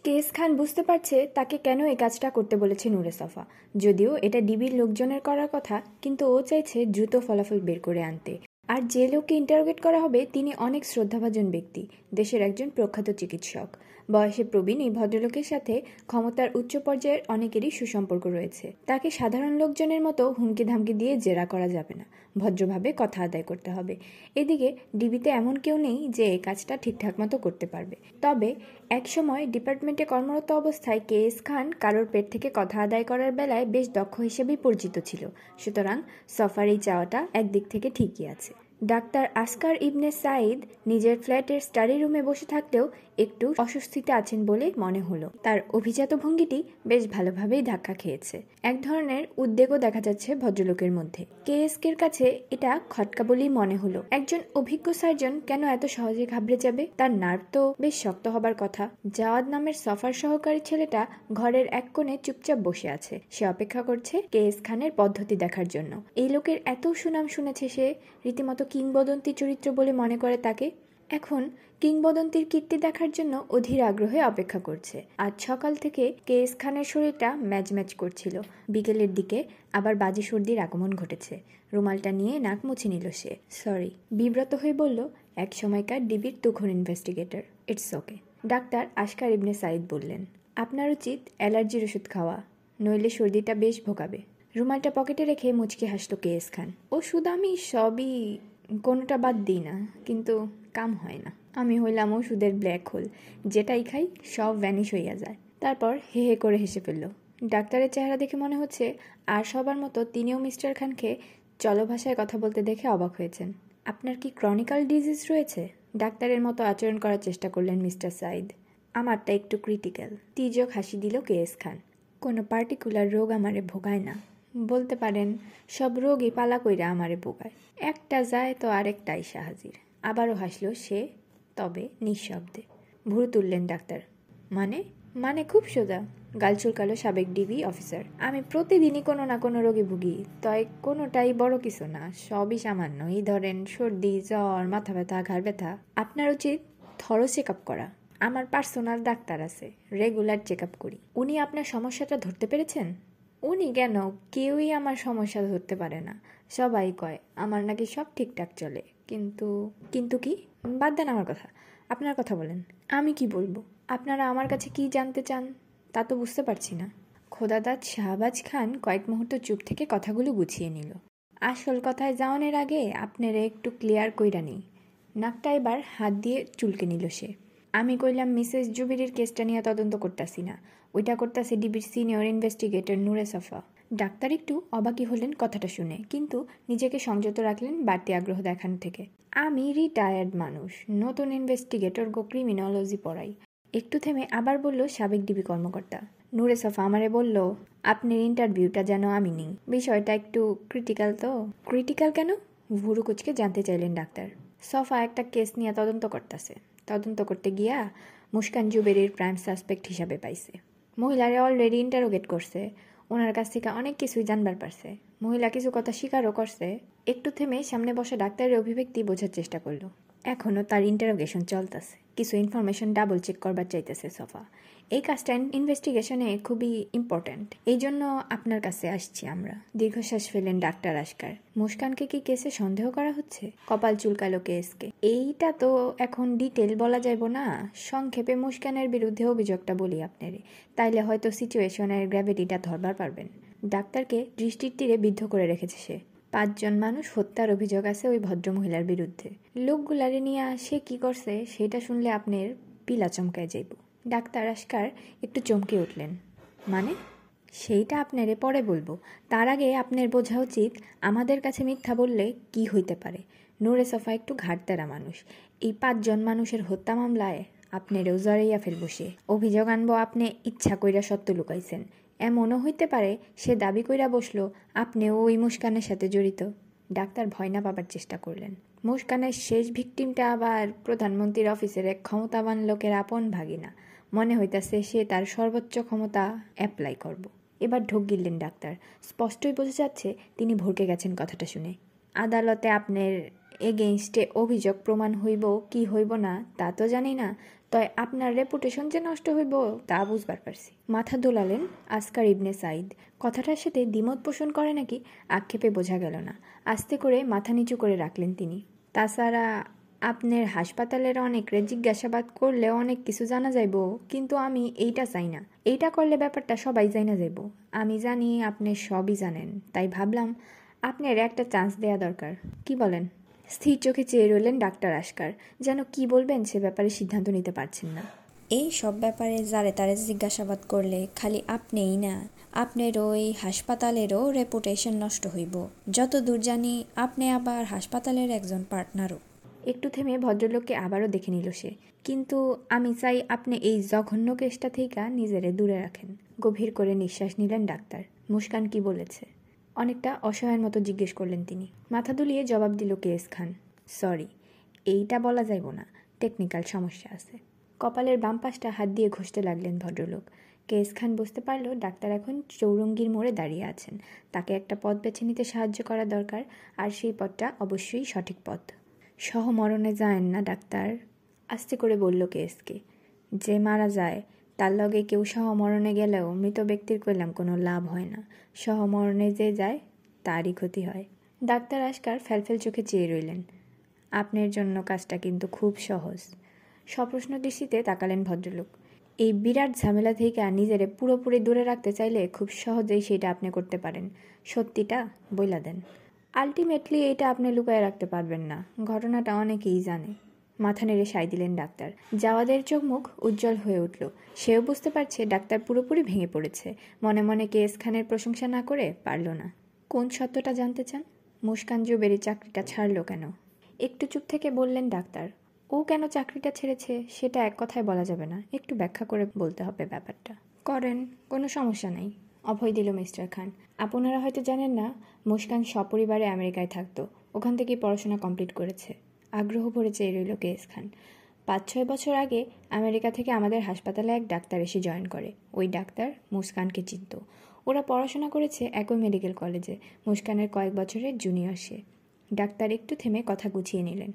কেস খান বুঝতে পারছে তাকে কেন এই কাজটা করতে বলেছে নূরে সফা। যদিও এটা ডিবির লোকজনের করার কথা, কিন্তু ও চাইছে দ্রুত ফলাফল বের করে আনতে। আর যে লোককে ইন্টারোগেট করা হবে, তিনি অনেক শ্রদ্ধাভাজন ব্যক্তি, দেশের একজন প্রখ্যাত চিকিৎসক। বয়সে প্রবীণ এই ভদ্রলোকের সাথে ক্ষমতার উচ্চ পর্যায়ের অনেকেরই সুসম্পর্ক রয়েছে। তাকে সাধারণ লোকজনের মতো হুমকি ধামকি দিয়ে জেরা করা যাবে না। ভদ্রভাবে কথা আদায় করতে হবে। এদিকে ডিবিতে এমন কেউ নেই যে কাজটা ঠিকঠাক মতো করতে পারবে। তবে একসময় ডিপার্টমেন্টে কর্মরত অবস্থায় কে এস খান কারোর পেট থেকে কথা আদায় করার বেলায় বেশ দক্ষ হিসেবেই পরিচিত ছিল। সুতরাং সফার এই চাওয়াটা একদিক থেকে ঠিকই আছে। ডাক্তার আসকার ইবনে সাইদ নিজের ফ্ল্যাটের স্টাডি রুমে বসে থাকলেও একটু অস্বস্তিতে আছেন বলে মনে হলো। তার অভিজাত ভঙ্গিটি বেশ ভালোভাবেই ধাক্কা খেয়েছে। এক ধরনের উদ্বেগও দেখা যাচ্ছে ভদ্রলোকের মধ্যে। কেএসকের কাছে এটা খটকা বলেই মনে হলো। একজন অভিজ্ঞ সার্জন কেন এত সহজে ঘাবড়ে যাবে? তার নার্ভ তো বেশ শক্ত হবার কথা। জাওয়াদ নামের সফার সহকারী ছেলেটা ঘরের এক কোণে চুপচাপ বসে আছে। সে অপেক্ষা করছে কেএস খানের পদ্ধতি দেখার জন্য। এই লোকের এত সুনাম শুনেছে সে, রীতিমতো কিংবদন্তি চরিত্র বলে মনে করে তাকে, এখন কিংবদন্তির কীর্তি দেখার জন্য অধীর আগ্রহে অপেক্ষা করছে। আজ সকাল থেকে কেএস খানের শরীরটা ম্যাচ ম্যাচ করছিল। বিকেলের দিকে আবার বাজি সর্দির আগমন ঘটেছে। রুমালটা নিয়ে নাক মুছে নিল সে। সরি, বিব্রত হয়ে বলল, এক সময়কার ডিবির তুখন investigator. It's okay. Doctor Ashkar Ibne Saeed বললেন, আপনার উচিত অ্যালার্জির ওষুধ খাওয়া, নইলে সর্দিটা বেশ ভোগাবে। রুমালটা পকেটে রেখে মুচকি হাসলো কেএস খান। ওষুধ আমি সবই কোনোটা বাদ দিই না, কিন্তু কাম হয় না। আমি হইলাম ওষুধের ব্ল্যাক হোল। যেটাই খাই, সব ভ্যানিশ হইয়া যায়। তারপর হে হে করে হেসে ফেলল। ডাক্তারের চেহারা দেখে মনে হচ্ছে আর সবার মতো তিনিও মিস্টার খানকে চলভাষায় কথা বলতে দেখে অবাক হয়েছেন। আপনার কি ক্রনিক্যাল ডিজিজ রয়েছে? ডাক্তারের মতো আচরণ করার চেষ্টা করলেন মিস্টার সাইদ। আমারটা একটু ক্রিটিক্যাল তির্যক হাসি দিল কে এস খান। কোনো পার্টিকুলার রোগ আমারে ভোগায় না। বলতে পারেন, সব রোগই পালা কইরা আমারে ভোগায় একটা যায় তো আরেকটা আইসা হাজির। আবারও হাসলো সে, তবে নিঃশব্দে। ভুরু তুললেন ডাক্তার। মানে? মানে খুব সোজা। গাল চুলকালো সাবেক ডিবি অফিসার আমি প্রতিদিনই কোনো না কোনো রোগে ভুগি। তয় কোনোটাই বড় কিছু না। সবই সামান্য এই ধরেন, সর্দি, জ্বর, মাথা ব্যথা, ঘাড় ব্যথা। আপনার উচিত থরো চেক আপ করা। আমার পার্সোনাল ডাক্তার আছে। রেগুলার চেক আপ করি। উনি আপনার সমস্যাটা ধরতে পেরেছেন? উনি কেন কেউই আমার সমস্যা ধরতে পারে না। সবাই কয়, আমার নাকি সব ঠিকঠাক চলে। কিন্তু কিন্তু কি? বাদ দেন আমার কথা। আপনার কথা বলেন। আমি কি বলব? আপনারা আমার কাছে কি জানতে চান, তা তো বুঝতে পারছি না। খোদাদাদ শাহবাজ খান কয়েক মুহূর্ত চুপ থেকে কথাগুলো গুছিয়ে নিল। আসল কথায় যাওয়ানের আগে আপনারা একটু ক্লিয়ার কইরা নেই। নাকটা এবার হাত দিয়ে চুলকে নিল সে। আমি কইলাম, মিসেস জুবিরির কেসটা নিয়ে তদন্ত করতাছি না। ওইটা করতেছে ডিবির সিনিয়র ইনভেস্টিগেটর নুরে সফা। ডাক্তার একটু অবাকি হলেন কথাটা শুনে, কিন্তু নিজেকে সংযত রাখলেন বাড়তি আগ্রহ দেখানো থেকে। আমি রিটায়ার্ড মানুষ, নতুন ইনভেস্টিগেটর গো ক্রিমিনোলজি পড়াই। একটু থেমে আবার বলল সাবেক ডিবি কর্মকর্তা। নুরে সফা আমারে বলল, আপনার ইন্টারভিউটা যেন আমি নিই। বিষয়টা একটু ক্রিটিক্যাল তো? ক্রিটিক্যাল কেন? ভুরু কুচকে জানতে চাইলেন ডাক্তার। সফা একটা কেস নিয়ে তদন্ত করতেছে। তদন্ত করতে গিয়া মুস্কান জুবেরির প্রাইম সাসপেক্ট হিসাবে পাইছে। মহিলারে অলরেডি ইন্টারোগেট করছে, ওনার কাছ থেকে অনেক কিছুই জানবার পারছে। মহিলা কিছু কথা স্বীকারও করছে, একটু থেমে সামনে বসা ডাক্তারের অভিব্যক্তি বোঝার চেষ্টা করল। এখনও তার ইন্টারোগেশন চলতেছে। কিছু ইনফরমেশন ডাবল চেক করবার চাইতেছে সোফা। এই কাজটা ইনভেস্টিগেশনে খুবই ইম্পর্ট্যান্ট এই জন্য আপনার কাছে আসছি আমরা। দীর্ঘশ্বাস ফেলেন ডাক্তার আশকার। মুস্কানকে কি কেসে সন্দেহ করা হচ্ছে? কপাল চুলকালো কেসকে। এইটা তো এখন ডিটেল বলা যাইব না। সংক্ষেপে মুস্কানের বিরুদ্ধে অভিযোগটা বলি আপনারে। তাইলে হয়তো সিচুয়েশনের গ্র্যাভিটিটা ধরবার পারবেন। ডাক্তারকে দৃষ্টির তীরে বিদ্ধ করে রেখেছে সে। পাঁচজন মানুষ হত্যার অভিযোগ আছে ওই ভদ্রমহিলার বিরুদ্ধে। লোকগুলারে নিয়ে সে কি করছে, সেটা শুনলে আপনার পিলা চমকায় যাইব। ডাক্তার আশকার একটু চমকে উঠলেন। মানে? সেইটা আপনারে পরে বলব। তার আগে আপনার বোঝা উচিত আমাদের কাছে মিথ্যা বললে কি হইতে পারে। নোরে সফা একটু ঘাটতেরা মানুষ। এই পাঁচজন মানুষের হত্যা মামলায় আপনারেও জড়াইয়া ফেলব সে অভিযোগ আনব আপনি ইচ্ছা কইরা সত্য লুকাইছেন। এমনও হইতে পারে সে দাবি কইরা বসল, আপনিও ওই মুস্কানের সাথে জড়িত। ডাক্তার ভয় না পাবার চেষ্টা করলেন। মুস্কানের শেষ ভিকটিমটা আবার প্রধানমন্ত্রীর অফিসের এক ক্ষমতাবান লোকের আপন ভাগিনা। মনে হইতাছে সে তার সর্বোচ্চ ক্ষমতা অ্যাপ্লাই করব। এবার ঢোক গিললেন ডাক্তার। স্পষ্টই বোঝা যাচ্ছে তিনি ভরকে গেছেন কথাটা শুনে। আদালতে আপনার এগেইনস্টে অভিযোগ প্রমাণ হইব কি হইব না, তা তো জানি না। তয় আপনার রেপুটেশন যে নষ্ট হইব তা বুঝবার পারছি। মাথা দোলালেন আসকার ইবনে সাইদ কথাটার সাথে দ্বিমত পোষণ করে নাকি আক্ষেপে বোঝা গেল না। আস্তে করে মাথা নিচু করে রাখলেন তিনি। তাছাড়া আপনার হাসপাতালের অনেকরে জিজ্ঞাসাবাদ করলে অনেক কিছু জানা যাইব, কিন্তু আমি এইটা চাই না। এইটা করলে ব্যাপারটা সবাই জানা যাইব। আমি জানি আপনি সবই জানেন, তাই ভাবলাম আপনার একটা চান্স দেয়া দরকার। কি বলেন? স্থির চোখে চেয়ে রইলেন ডাক্তার আশকার। যেন কি বলবেন সে ব্যাপারে সিদ্ধান্ত নিতে পারছেন না। এই সব ব্যাপারে যারে তারে জিজ্ঞাসাবাদ করলে খালি আপনিই না আপনার ওই হাসপাতালেরও রেপুটেশন নষ্ট হইব। যত দূর জানি আপনি আবার হাসপাতালের একজন পার্টনারও একটু থেমে ভদ্রলোককে আবারও দেখে নিল সে। কিন্তু আমি চাই আপনি এই জঘন্য কেসটা থেকে নিজেরে দূরে রাখেন। গভীর করে নিঃশ্বাস নিলেন ডাক্তার। মুস্কান কি বলেছে? অনেকটা অসহায়ের মতো জিজ্ঞেস করলেন তিনি। মাথা দুলিয়ে জবাব দিল কেএস খান। সরি, এইটা বলা যাইব না, টেকনিক্যাল সমস্যা আছে। কপালের বাম পাশটা হাত দিয়ে ঘষতে লাগলেন ভদ্রলোক। কেএস খান বুঝতে পারল ডাক্তার এখন চৌরঙ্গির মোড়ে দাঁড়িয়ে আছেন। তাকে একটা পথ বেছে নিতে সাহায্য করা দরকার, আর সেই পথটা অবশ্যই সঠিক পথ। সহমরণে যায়েন না ডাক্তার, আস্তে করে বলল কেএসকে যে মারা যায় তার লগে কেউ সহমরণে গেলেও মৃত ব্যক্তির কইলাম কোনো লাভ হয় না। সহমরণে যে যায়, তারই ক্ষতি হয়। ডাক্তার আজকার ফ্যালফেল চোখে চেয়ে রইলেন। আপনার জন্য কাজটা কিন্তু খুব সহজ। সপ্রশ্ন দৃষ্টিতে তাকালেন ভদ্রলোক। এই বিরাট ঝামেলা থেকে নিজেরে পুরোপুরি দূরে রাখতে চাইলে খুব সহজেই সেটা আপনি করতে পারেন। সত্যিটা বইলা দেন। আলটিমেটলি এটা আপনি লুকায় রাখতে পারবেন না। ঘটনাটা অনেকেই জানে। মাথা নেড়ে সাই দিলেন ডাক্তার। জাওয়াদের চোখ মুখ উজ্জ্বল হয়ে উঠল। সেও বুঝতে পারছে ডাক্তার পুরোপুরি ভেঙে পড়েছে। মনে মনে কেএস খানের প্রশংসা না করে পারল না। কোন সত্যটা জানতে চান? মুস্কান জুবেরি চাকরিটা ছাড়লো কেন? একটু চুপ থেকে বললেন ডাক্তার, ও কেন চাকরিটা ছেড়েছে সেটা এক কথায় বলা যাবে না। একটু ব্যাখ্যা করে বলতে হবে ব্যাপারটা। করেন, কোনো সমস্যা নেই। অভয় দিল মিস্টার খান। আপনারা হয়তো জানেন না, মুস্কান সপরিবারে আমেরিকায় থাকতো। ওখান থেকেই পড়াশোনা কমপ্লিট করেছে। আগ্রহ ভরে চেয়ে রইল কেএস খান। পাঁচ ছয় বছর আগে আমেরিকা থেকে আমাদের হাসপাতালে এক ডাক্তার এসে জয়েন করে। ওই ডাক্তার মুস্কানকে চিনত। ওরা পড়াশোনা করেছে একই মেডিকেল কলেজে। মুস্কানের কয়েক বছরের জুনিয়র সে। ডাক্তার একটু থেমে কথা গুছিয়ে নিলেন।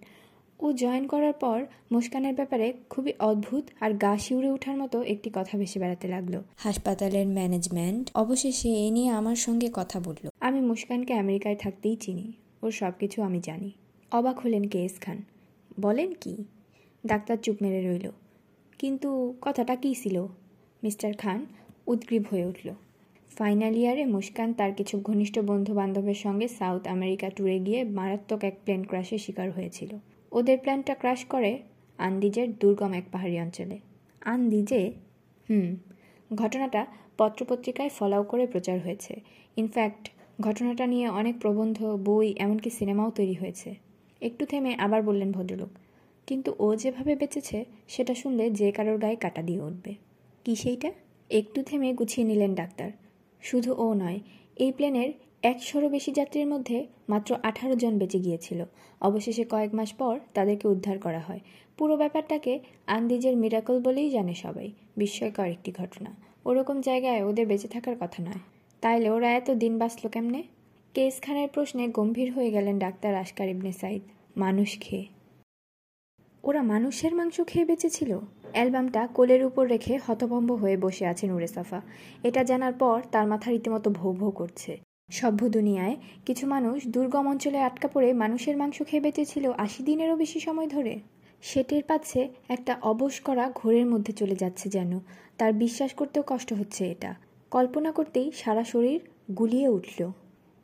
ও জয়েন করার পর মুস্কানের ব্যাপারে খুবই অদ্ভুত আর গা শিউরে ওঠার মতো একটি কথা ভেসে বেড়াতে লাগল। হাসপাতালের ম্যানেজমেন্ট অবশেষে এ নিয়ে আমার সঙ্গে কথা বলল। আমি মুস্কানকে আমেরিকায় থাকতেই চিনি। ওর সব কিছু আমি জানি। অবাক হলেন কেএস খান। বলেন কি? ডাক্তার চুপ মেরে রইল। কিন্তু কথাটা কী ছিল? মিস্টার খান উদ্গ্রীব হয়ে উঠল। ফাইনাল ইয়ারে মুস্কান তার কিছু ঘনিষ্ঠ বন্ধু বান্ধবের সঙ্গে সাউথ আমেরিকা ট্যুরে গিয়ে মারাত্মক এক প্লেন ক্রাশের শিকার হয়েছিল। ওদের প্ল্যানটা ক্রাশ করে আন্দিজের দুর্গম এক পাহাড়ি অঞ্চলে। আন্দিজে? হুম। ঘটনাটা পত্রপত্রিকায় ফলাও করে প্রচার হয়েছে। ইনফ্যাক্ট, ঘটনাটা নিয়ে অনেক প্রবন্ধ, বই, এমনকি সিনেমাও তৈরি হয়েছে। একটু থেমে আবার বললেন ভদ্রলোক, কিন্তু ও যেভাবে বেঁচেছে, সেটা শুনলে যে কারোর গায়ে কাটা দিয়ে উঠবে। কি সেইটা? একটু থেমে গুছিয়ে নিলেন ডাক্তার। শুধু ও নয়, এই প্লেনের একশোরও বেশি যাত্রীর মধ্যে মাত্র আঠারো জন বেঁচে গিয়েছিল। অবশেষে কয়েক মাস পর তাদেরকে উদ্ধার করা হয়। পুরো ব্যাপারটাকে আন্দিজের মিরাকল বলেই জানে সবাই। বিস্ময়কর একটি ঘটনা। ওরকম জায়গায় ওদের বেঁচে থাকার কথা নয়। তাইলে ওরা এত দিন বাঁচল কেমনে? কেস খানের প্রশ্নে গম্ভীর হয়ে গেলেন ডাক্তার আশকার ইবনে সাইদ মানুষ খেয়ে। ওরা মানুষের মাংস খেয়ে বেঁচেছিল। অ্যালবামটা কোলের উপর রেখে হতভম্ব হয়ে বসে আছে নুরে সাফা। এটা জানার পর তার মাথা রীতিমতো ভৌ ভৌ করছে। সভ্য দুনিয়ায় কিছু মানুষ দুর্গম অঞ্চলে আটকা পড়ে মানুষের মাংস খেয়ে বেঁচেছিল আশি দিনেরও বেশি সময় ধরে। সে টের পাচ্ছে একটা অবশ করা ঘোরের মধ্যে চলে যাচ্ছে যেন। তার বিশ্বাস করতেও কষ্ট হচ্ছে এটা। কল্পনা করতেই সারা শরীর গুলিয়ে উঠল।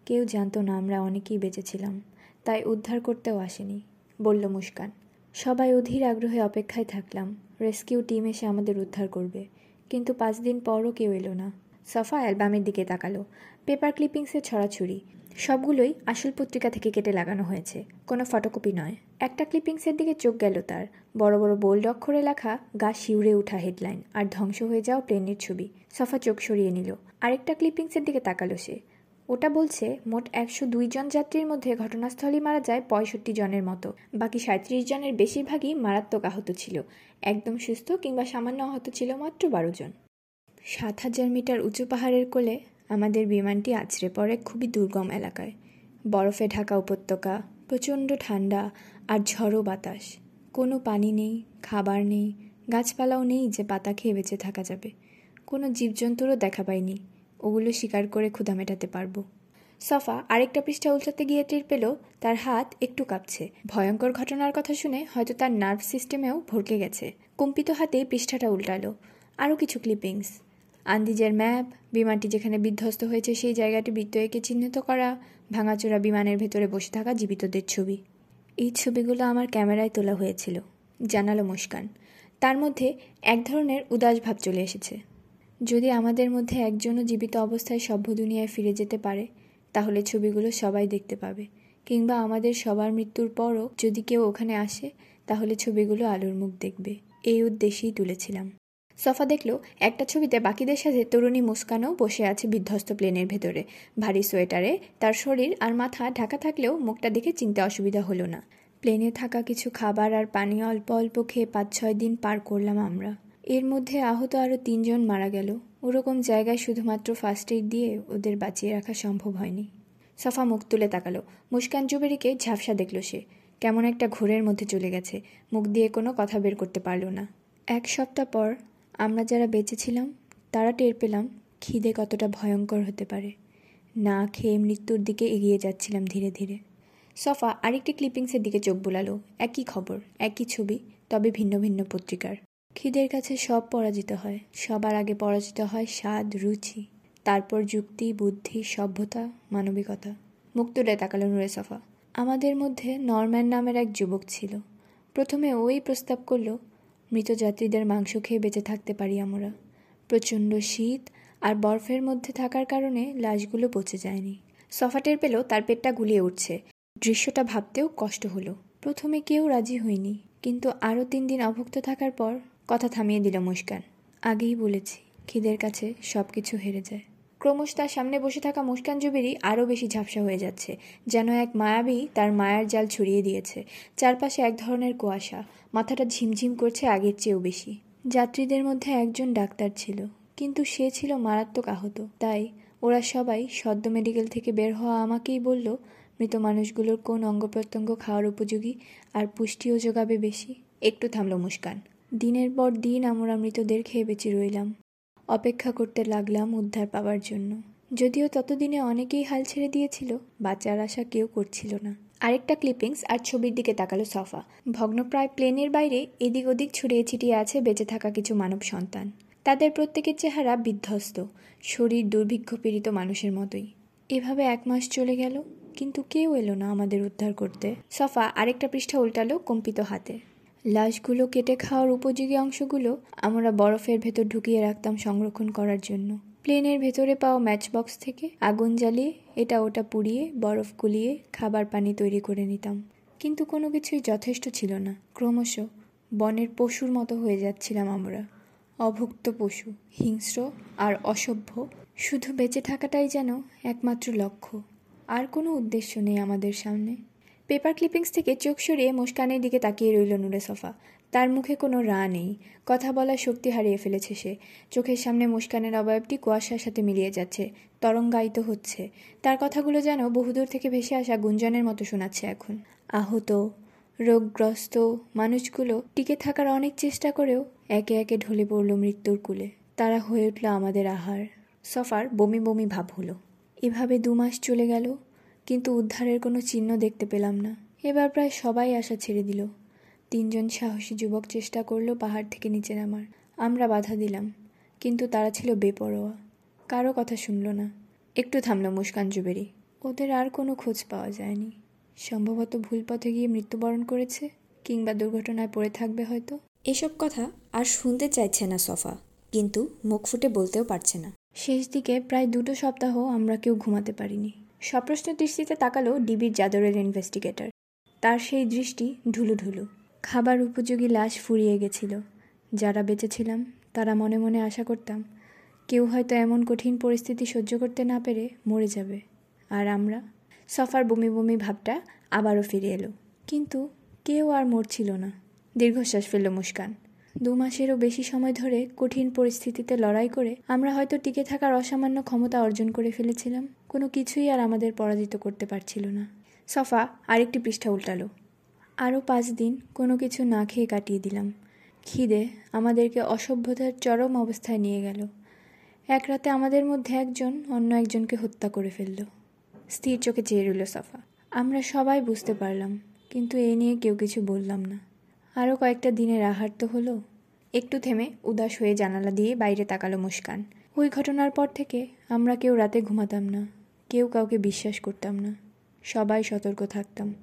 কেউ জানতো না আমরা অনেকেই বেঁচেছিলাম, তাই উদ্ধার করতেও আসেনি, বলল মুস্কান। সবাই অধীর আগ্রহে অপেক্ষায় থাকলাম, রেস্কিউ টিম এসে আমাদের উদ্ধার করবে, কিন্তু পাঁচ দিন পরও কেউ এলো না। সফা অ্যালবামের দিকে তাকালো, পেপার ক্লিপিংসে ছড়াছড়ি, সবগুলোই আসল পত্রিকা থেকে কেটে লাগানো হয়েছে, কোনো ফটোকপি নয়। একটা ক্লিপিংসের দিকে চোখ গেল তার, বড় বড় বোল্ড অক্ষরে লেখা, গা শিউরে ওঠা হেডলাইন আর ধ্বংস হয়ে যাওয়া প্লেনের ছবি। সফা চোখ সরিয়ে নিল, আরেকটা ক্লিপিংসের দিকে তাকালো সে ওটা বলছে মোট একশো দুই জন যাত্রীর মধ্যে ঘটনাস্থলেই মারা যায় পঁয়ষট্টি জনের মতো। বাকি সাঁত্রিশ জনের বেশিরভাগই মারাত্মক আহত ছিল। একদম সুস্থ কিংবা সামান্য আহত ছিল মাত্র বারো জন। সাত হাজার মিটার উঁচু পাহাড়ের কোলে আমাদের বিমানটি আছড়ে পড়ে খুবই দুর্গম এলাকায়। বরফে ঢাকা উপত্যকা, প্রচণ্ড ঠান্ডা আর ঝড়ো বাতাস। কোনো পানি নেই, খাবার নেই, গাছপালাও নেই যে পাতা খেয়ে বেঁচে থাকা যাবে। কোনো জীবজন্তুরও দেখা পাইনি। ওগুলো শিকার করে ক্ষুধা মেটাতে পারব। সফা আরেকটা পৃষ্ঠা উল্টাতে গিয়ে টের পেল, তার হাত একটু কাঁপছে। ভয়ঙ্কর ঘটনার কথা শুনে হয়তো তার নার্ভ সিস্টেমেও ভরকে গেছে। কম্পিত হাতে পৃষ্ঠাটা উল্টালো। আরও কিছু ক্লিপিংস। আন্দিজের ম্যাপ, বিমানটি যেখানে বিধ্বস্ত হয়েছে সেই জায়গাটি বৃত্ত চিহ্নিত করা, ভাঙাচোরা বিমানের ভেতরে বসে থাকা জীবিতদের ছবি। এই ছবিগুলো আমার ক্যামেরায় তোলা হয়েছিল। জানালো মুস্কান। তার মধ্যে এক ধরনের উদাস ভাব চলে এসেছে। যদি আমাদের মধ্যে একজনও জীবিত অবস্থায় সভ্য দুনিয়ায় ফিরে যেতে পারে, তাহলে ছবিগুলো সবাই দেখতে পাবে। কিংবা আমাদের সবার মৃত্যুর পরও যদি কেউ ওখানে আসে, তাহলে ছবিগুলো আলোর মুখ দেখবে। এই উদ্দেশ্যেই তুলেছিলাম। সফা দেখল, একটা ছবিতে বাকিদের সাথে তরুণী মুস্কানও বসে আছে বিধ্বস্ত প্লেনের ভেতরে। ভারী সোয়েটারে, তার শরীর আর মাথা ঢাকা থাকলেও মুখটা দেখে চিনতে অসুবিধা হলো না। প্লেনে থাকা কিছু খাবার আর পানি অল্প অল্প খেয়ে পাঁচ ছয় দিন পার করলাম আমরা। এর মধ্যে আহত আরও তিনজন মারা গেল। ওরকম জায়গায় শুধুমাত্র ফার্স্ট এইড দিয়ে ওদের বাঁচিয়ে রাখা সম্ভব হয়নি। সফা মুখ তুলে তাকালো। মুস্কান জুবেরিকে ঝাপসা দেখল সে। কেমন একটা ঘোরের মধ্যে চলে গেছে। মুখ দিয়ে কোনো কথা বের করতে পারল না। এক সপ্তাহ পর আমরা যারা বেঁচেছিলাম তারা টের পেলাম খিদে কতটা ভয়ঙ্কর হতে পারে। না খেয়ে মৃত্যুর দিকে এগিয়ে যাচ্ছিলাম ধীরে ধীরে। সফা আরেকটি ক্লিপিংসের দিকে চোখ বুলালো। একই খবর, একই ছবি, তবে ভিন্ন ভিন্ন পত্রিকার। খিদের কাছে সব পরাজিত হয়। সবার আগে পরাজিত হয় স্বাদ, রুচি, তারপর যুক্তি, বুদ্ধি, সভ্যতা, মানবিকতা। মুখ তুলে তাকালো নুরে সফা। আমাদের মধ্যে নরম্যান নামের এক যুবক ছিল। প্রথমে ওই প্রস্তাব করল, মৃত যাত্রীদের মাংস খেয়ে বেঁচে থাকতে পারি আমরা। প্রচণ্ড শীত আর বরফের মধ্যে থাকার কারণে লাশগুলো পচে যায়নি। সফাটের পেল তার পেটটা গুলিয়ে উঠছে। দৃশ্যটা ভাবতেও কষ্ট হলো। প্রথমে কেউ রাজি হয়নি, কিন্তু আরও তিন দিন অভুক্ত থাকার পর কথা থামিয়ে দিল মুস্কান। আগেই বলেছি, খিদের কাছে সব কিছু হেরে যায়। ক্রমশ তার সামনে বসে থাকা মুস্কান জুবেরি আরও বেশি ঝাপসা হয়ে যাচ্ছে, যেন এক মায়াবী তার মায়ার জাল ছড়িয়ে দিয়েছে। চারপাশে এক ধরনের কুয়াশা, মাথাটা ঝিমঝিম করছে আগের চেয়েও বেশি। যাত্রীদের মধ্যে একজন ডাক্তার ছিল, কিন্তু সে ছিল মারাত্মক আহত। তাই ওরা সবাই সদ্য মেডিকেল থেকে বের হওয়া আমাকেই বলল, মৃত মানুষগুলোর কোন অঙ্গ প্রত্যঙ্গ খাওয়ার উপযোগী, আর পুষ্টিও যোগাবে বেশি। একটু থামলো মুস্কান। দিনের পর দিন আমরা মৃতদের খেয়ে বেঁচে রইলাম। অপেক্ষা করতে লাগলাম উদ্ধার পাওয়ার জন্য। যদিও ততদিনে অনেকেই হাল ছেড়ে দিয়েছিল, বাঁচার আশা কেউ করছিল না। আরেকটা ক্লিপিংস আর ছবির দিকে তাকালো সফা। ভগ্নপ্রায় প্লেনের বাইরে এদিক ওদিক ছড়িয়ে ছিটিয়ে আছে বেঁচে থাকা কিছু মানব সন্তান। তাদের প্রত্যেকের চেহারা বিধ্বস্ত, শরীর দুর্ভিক্ষ পীড়িত মানুষের মতোই। এভাবে এক মাস চলে গেল, কিন্তু কেউ এলো না আমাদের উদ্ধার করতে। সফা আরেকটা পৃষ্ঠা উল্টালো কম্পিত হাতে। লাশগুলো কেটে খাওয়ার উপযোগী অংশগুলো আমরা বরফের ভেতর ঢুকিয়ে রাখতাম সংরক্ষণ করার জন্য। প্লেনের ভেতরে পাওয়া ম্যাচ বক্স থেকে আগুন জ্বালিয়ে এটা ওটা পুড়িয়ে বরফ গুলিয়ে খাবার পানি তৈরি করে নিতাম। কিন্তু কোনো কিছুই যথেষ্ট ছিল না। ক্রমশ বনের পশুর মতো হয়ে যাচ্ছিলাম আমরা। অভুক্ত পশু, হিংস্র আর অসভ্য, শুধু বেঁচে থাকাটাই যেন একমাত্র লক্ষ্য। আর কোনো উদ্দেশ্য নেই আমাদের সামনে। পেপার ক্লিপিংস থেকে চোখ সরিয়ে মুস্কানের দিকে তাকিয়ে রইল নুরে সফা। তার মুখে কোনো রা নেই। কথা বলার শক্তি হারিয়ে ফেলেছে সে। চোখের সামনে মুস্কানের অবয়বটি কুয়াশার সাথে মিলিয়ে যাচ্ছে, তরঙ্গায়িত হচ্ছে। তার কথাগুলো যেন বহুদূর থেকে ভেসে আসা গুঞ্জনের মতো শোনাচ্ছে এখন। আহত, রোগগ্রস্ত মানুষগুলো টিকে থাকার অনেক চেষ্টা করেও একে একে ঢলে পড়ল মৃত্যুর কুলে। তারা হয়ে উঠল আমাদের আহার। সফার বমি বমি ভাব হলো। এভাবে দু মাস চলে গেল। কিন্তু উদ্ধারের কোনো চিহ্ন দেখতে পেলাম না। এবার প্রায় সবাই আশা ছেড়ে দিল। তিনজন সাহসী যুবক চেষ্টা করল পাহাড় থেকে নিচে নামার। আমরা বাধা দিলাম, কিন্তু তারা ছিল বেপরোয়া। কারও কথা শুনল না। একটু থামলো মুস্কান জুবেরি। ওদের আর কোনো খোঁজ পাওয়া যায়নি। সম্ভবত ভুল পথে গিয়ে মৃত্যুবরণ করেছে, কিংবা দুর্ঘটনায় পড়ে থাকবে হয়তো। এসব কথা আর শুনতে চাইছে না সফা, কিন্তু মুখ ফুটে বলতেও পারছে না। শেষ দিকে প্রায় দুটো সপ্তাহ আমরা কেউ ঘুমাতে পারিনি। সপ্রশ্ন দৃষ্টিতে তাকালো ডিবির জাদরের ইনভেস্টিগেটর। তার সেই দৃষ্টি ঢুলু ঢুলু। খাবার উপযোগী লাশ ফুরিয়ে গেছিল। যারা বেঁচেছিলাম, তারা মনে মনে আশা করতাম, কেউ হয়তো এমন কঠিন পরিস্থিতি সহ্য করতে না পেরে মরে যাবে। আর আমরা, সফার বমি বমি ভাবটা আবারও ফিরে এলো। কিন্তু কেউ আর মরছিল না। দীর্ঘশ্বাস ফেলল মুস্কান। দু মাসেরও বেশি সময় ধরে কঠিন পরিস্থিতিতে লড়াই করে আমরা হয়তো টিকে থাকার অসামান্য ক্ষমতা অর্জন করে ফেলেছিলাম। কোনো কিছুই আর আমাদের পরাজিত করতে পারছিল না। সফা, আরেকটি পৃষ্ঠা উল্টালো। আরও পাঁচ দিন কোনো কিছু না খেয়ে কাটিয়ে দিলাম। খিদে আমাদেরকে অসভ্যতার চরম অবস্থায় নিয়ে গেল। এক রাতে আমাদের মধ্যে একজন অন্য একজনকে হত্যা করে ফেলল। স্থির চোখে চেয়ে রইল সফা। আমরা সবাই বুঝতে পারলাম, কিন্তু এ নিয়ে কেউ কিছু বললাম না। আরও কয়েকটা দিনের আহার তো হলো। একটু থেমে উদাস হয়ে জানালা দিয়ে বাইরে তাকালো মুস্কান। ওই ঘটনার পর থেকে আমরা কেউ রাতে ঘুমাতাম না। কেউ কাউকে বিশ্বাস করতাম না। সবাই সতর্ক থাকতাম।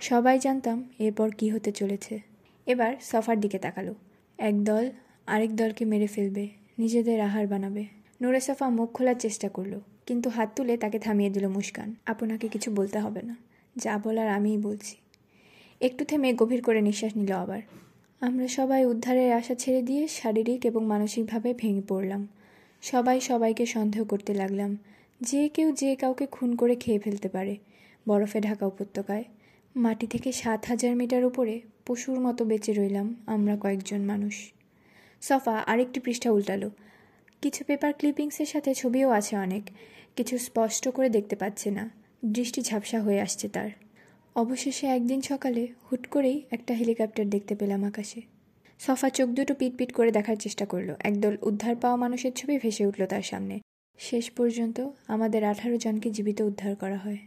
সবাই জানতাম এরপর কি হতে চলেছে। এবার সফার দিকে তাকালো। এক দল আরেক দলকে মেরে ফেলবে, নিজেদের আহার বানাবে। নুরে সফা মুখ খোলার চেষ্টা করল, কিন্তু হাত তুলে তাকে থামিয়ে দিল মুস্কান। আপনাকে কিছু বলতে হবে না। যা বলার আমিই বলছি। একটু থেমে গভীর করে নিঃশ্বাস নিল আবার। আমরা সবাই উদ্ধারের আশা ছেড়ে দিয়ে শারীরিক এবং মানসিকভাবে ভেঙে পড়লাম। সবাই সবাইকে সন্দেহ করতে লাগলাম। যে কেউ যে কাউকে খুন করে খেয়ে ফেলতে পারে। বরফে ঢাকা উপত্যকায়। মাটি থেকে সাত হাজার মিটার উপরে পশুর মতো বেঁচে রইলাম আমরা কয়েকজন মানুষ। সফা, আরেকটি পৃষ্ঠা উল্টালো। কিছু পেপার ক্লিপিংসের সাথে ছবিও আছে অনেক। কিছু স্পষ্ট করে দেখতে পাচ্ছে না। দৃষ্টি ঝাপসা হয়ে আসছে তার। অবশেষে একদিন সকালে হুট করেই একটা হেলিকপ্টার দেখতে পেলাম আকাশে। সফা চোখ দুটো পিটপিট করে দেখার চেষ্টা করল। একদল উদ্ধার পাওয়া মানুষের ছবি ভেসে উঠল তার সামনে। শেষ পর্যন্ত আমাদের আঠারো জনকে জীবিত উদ্ধার করা হয়।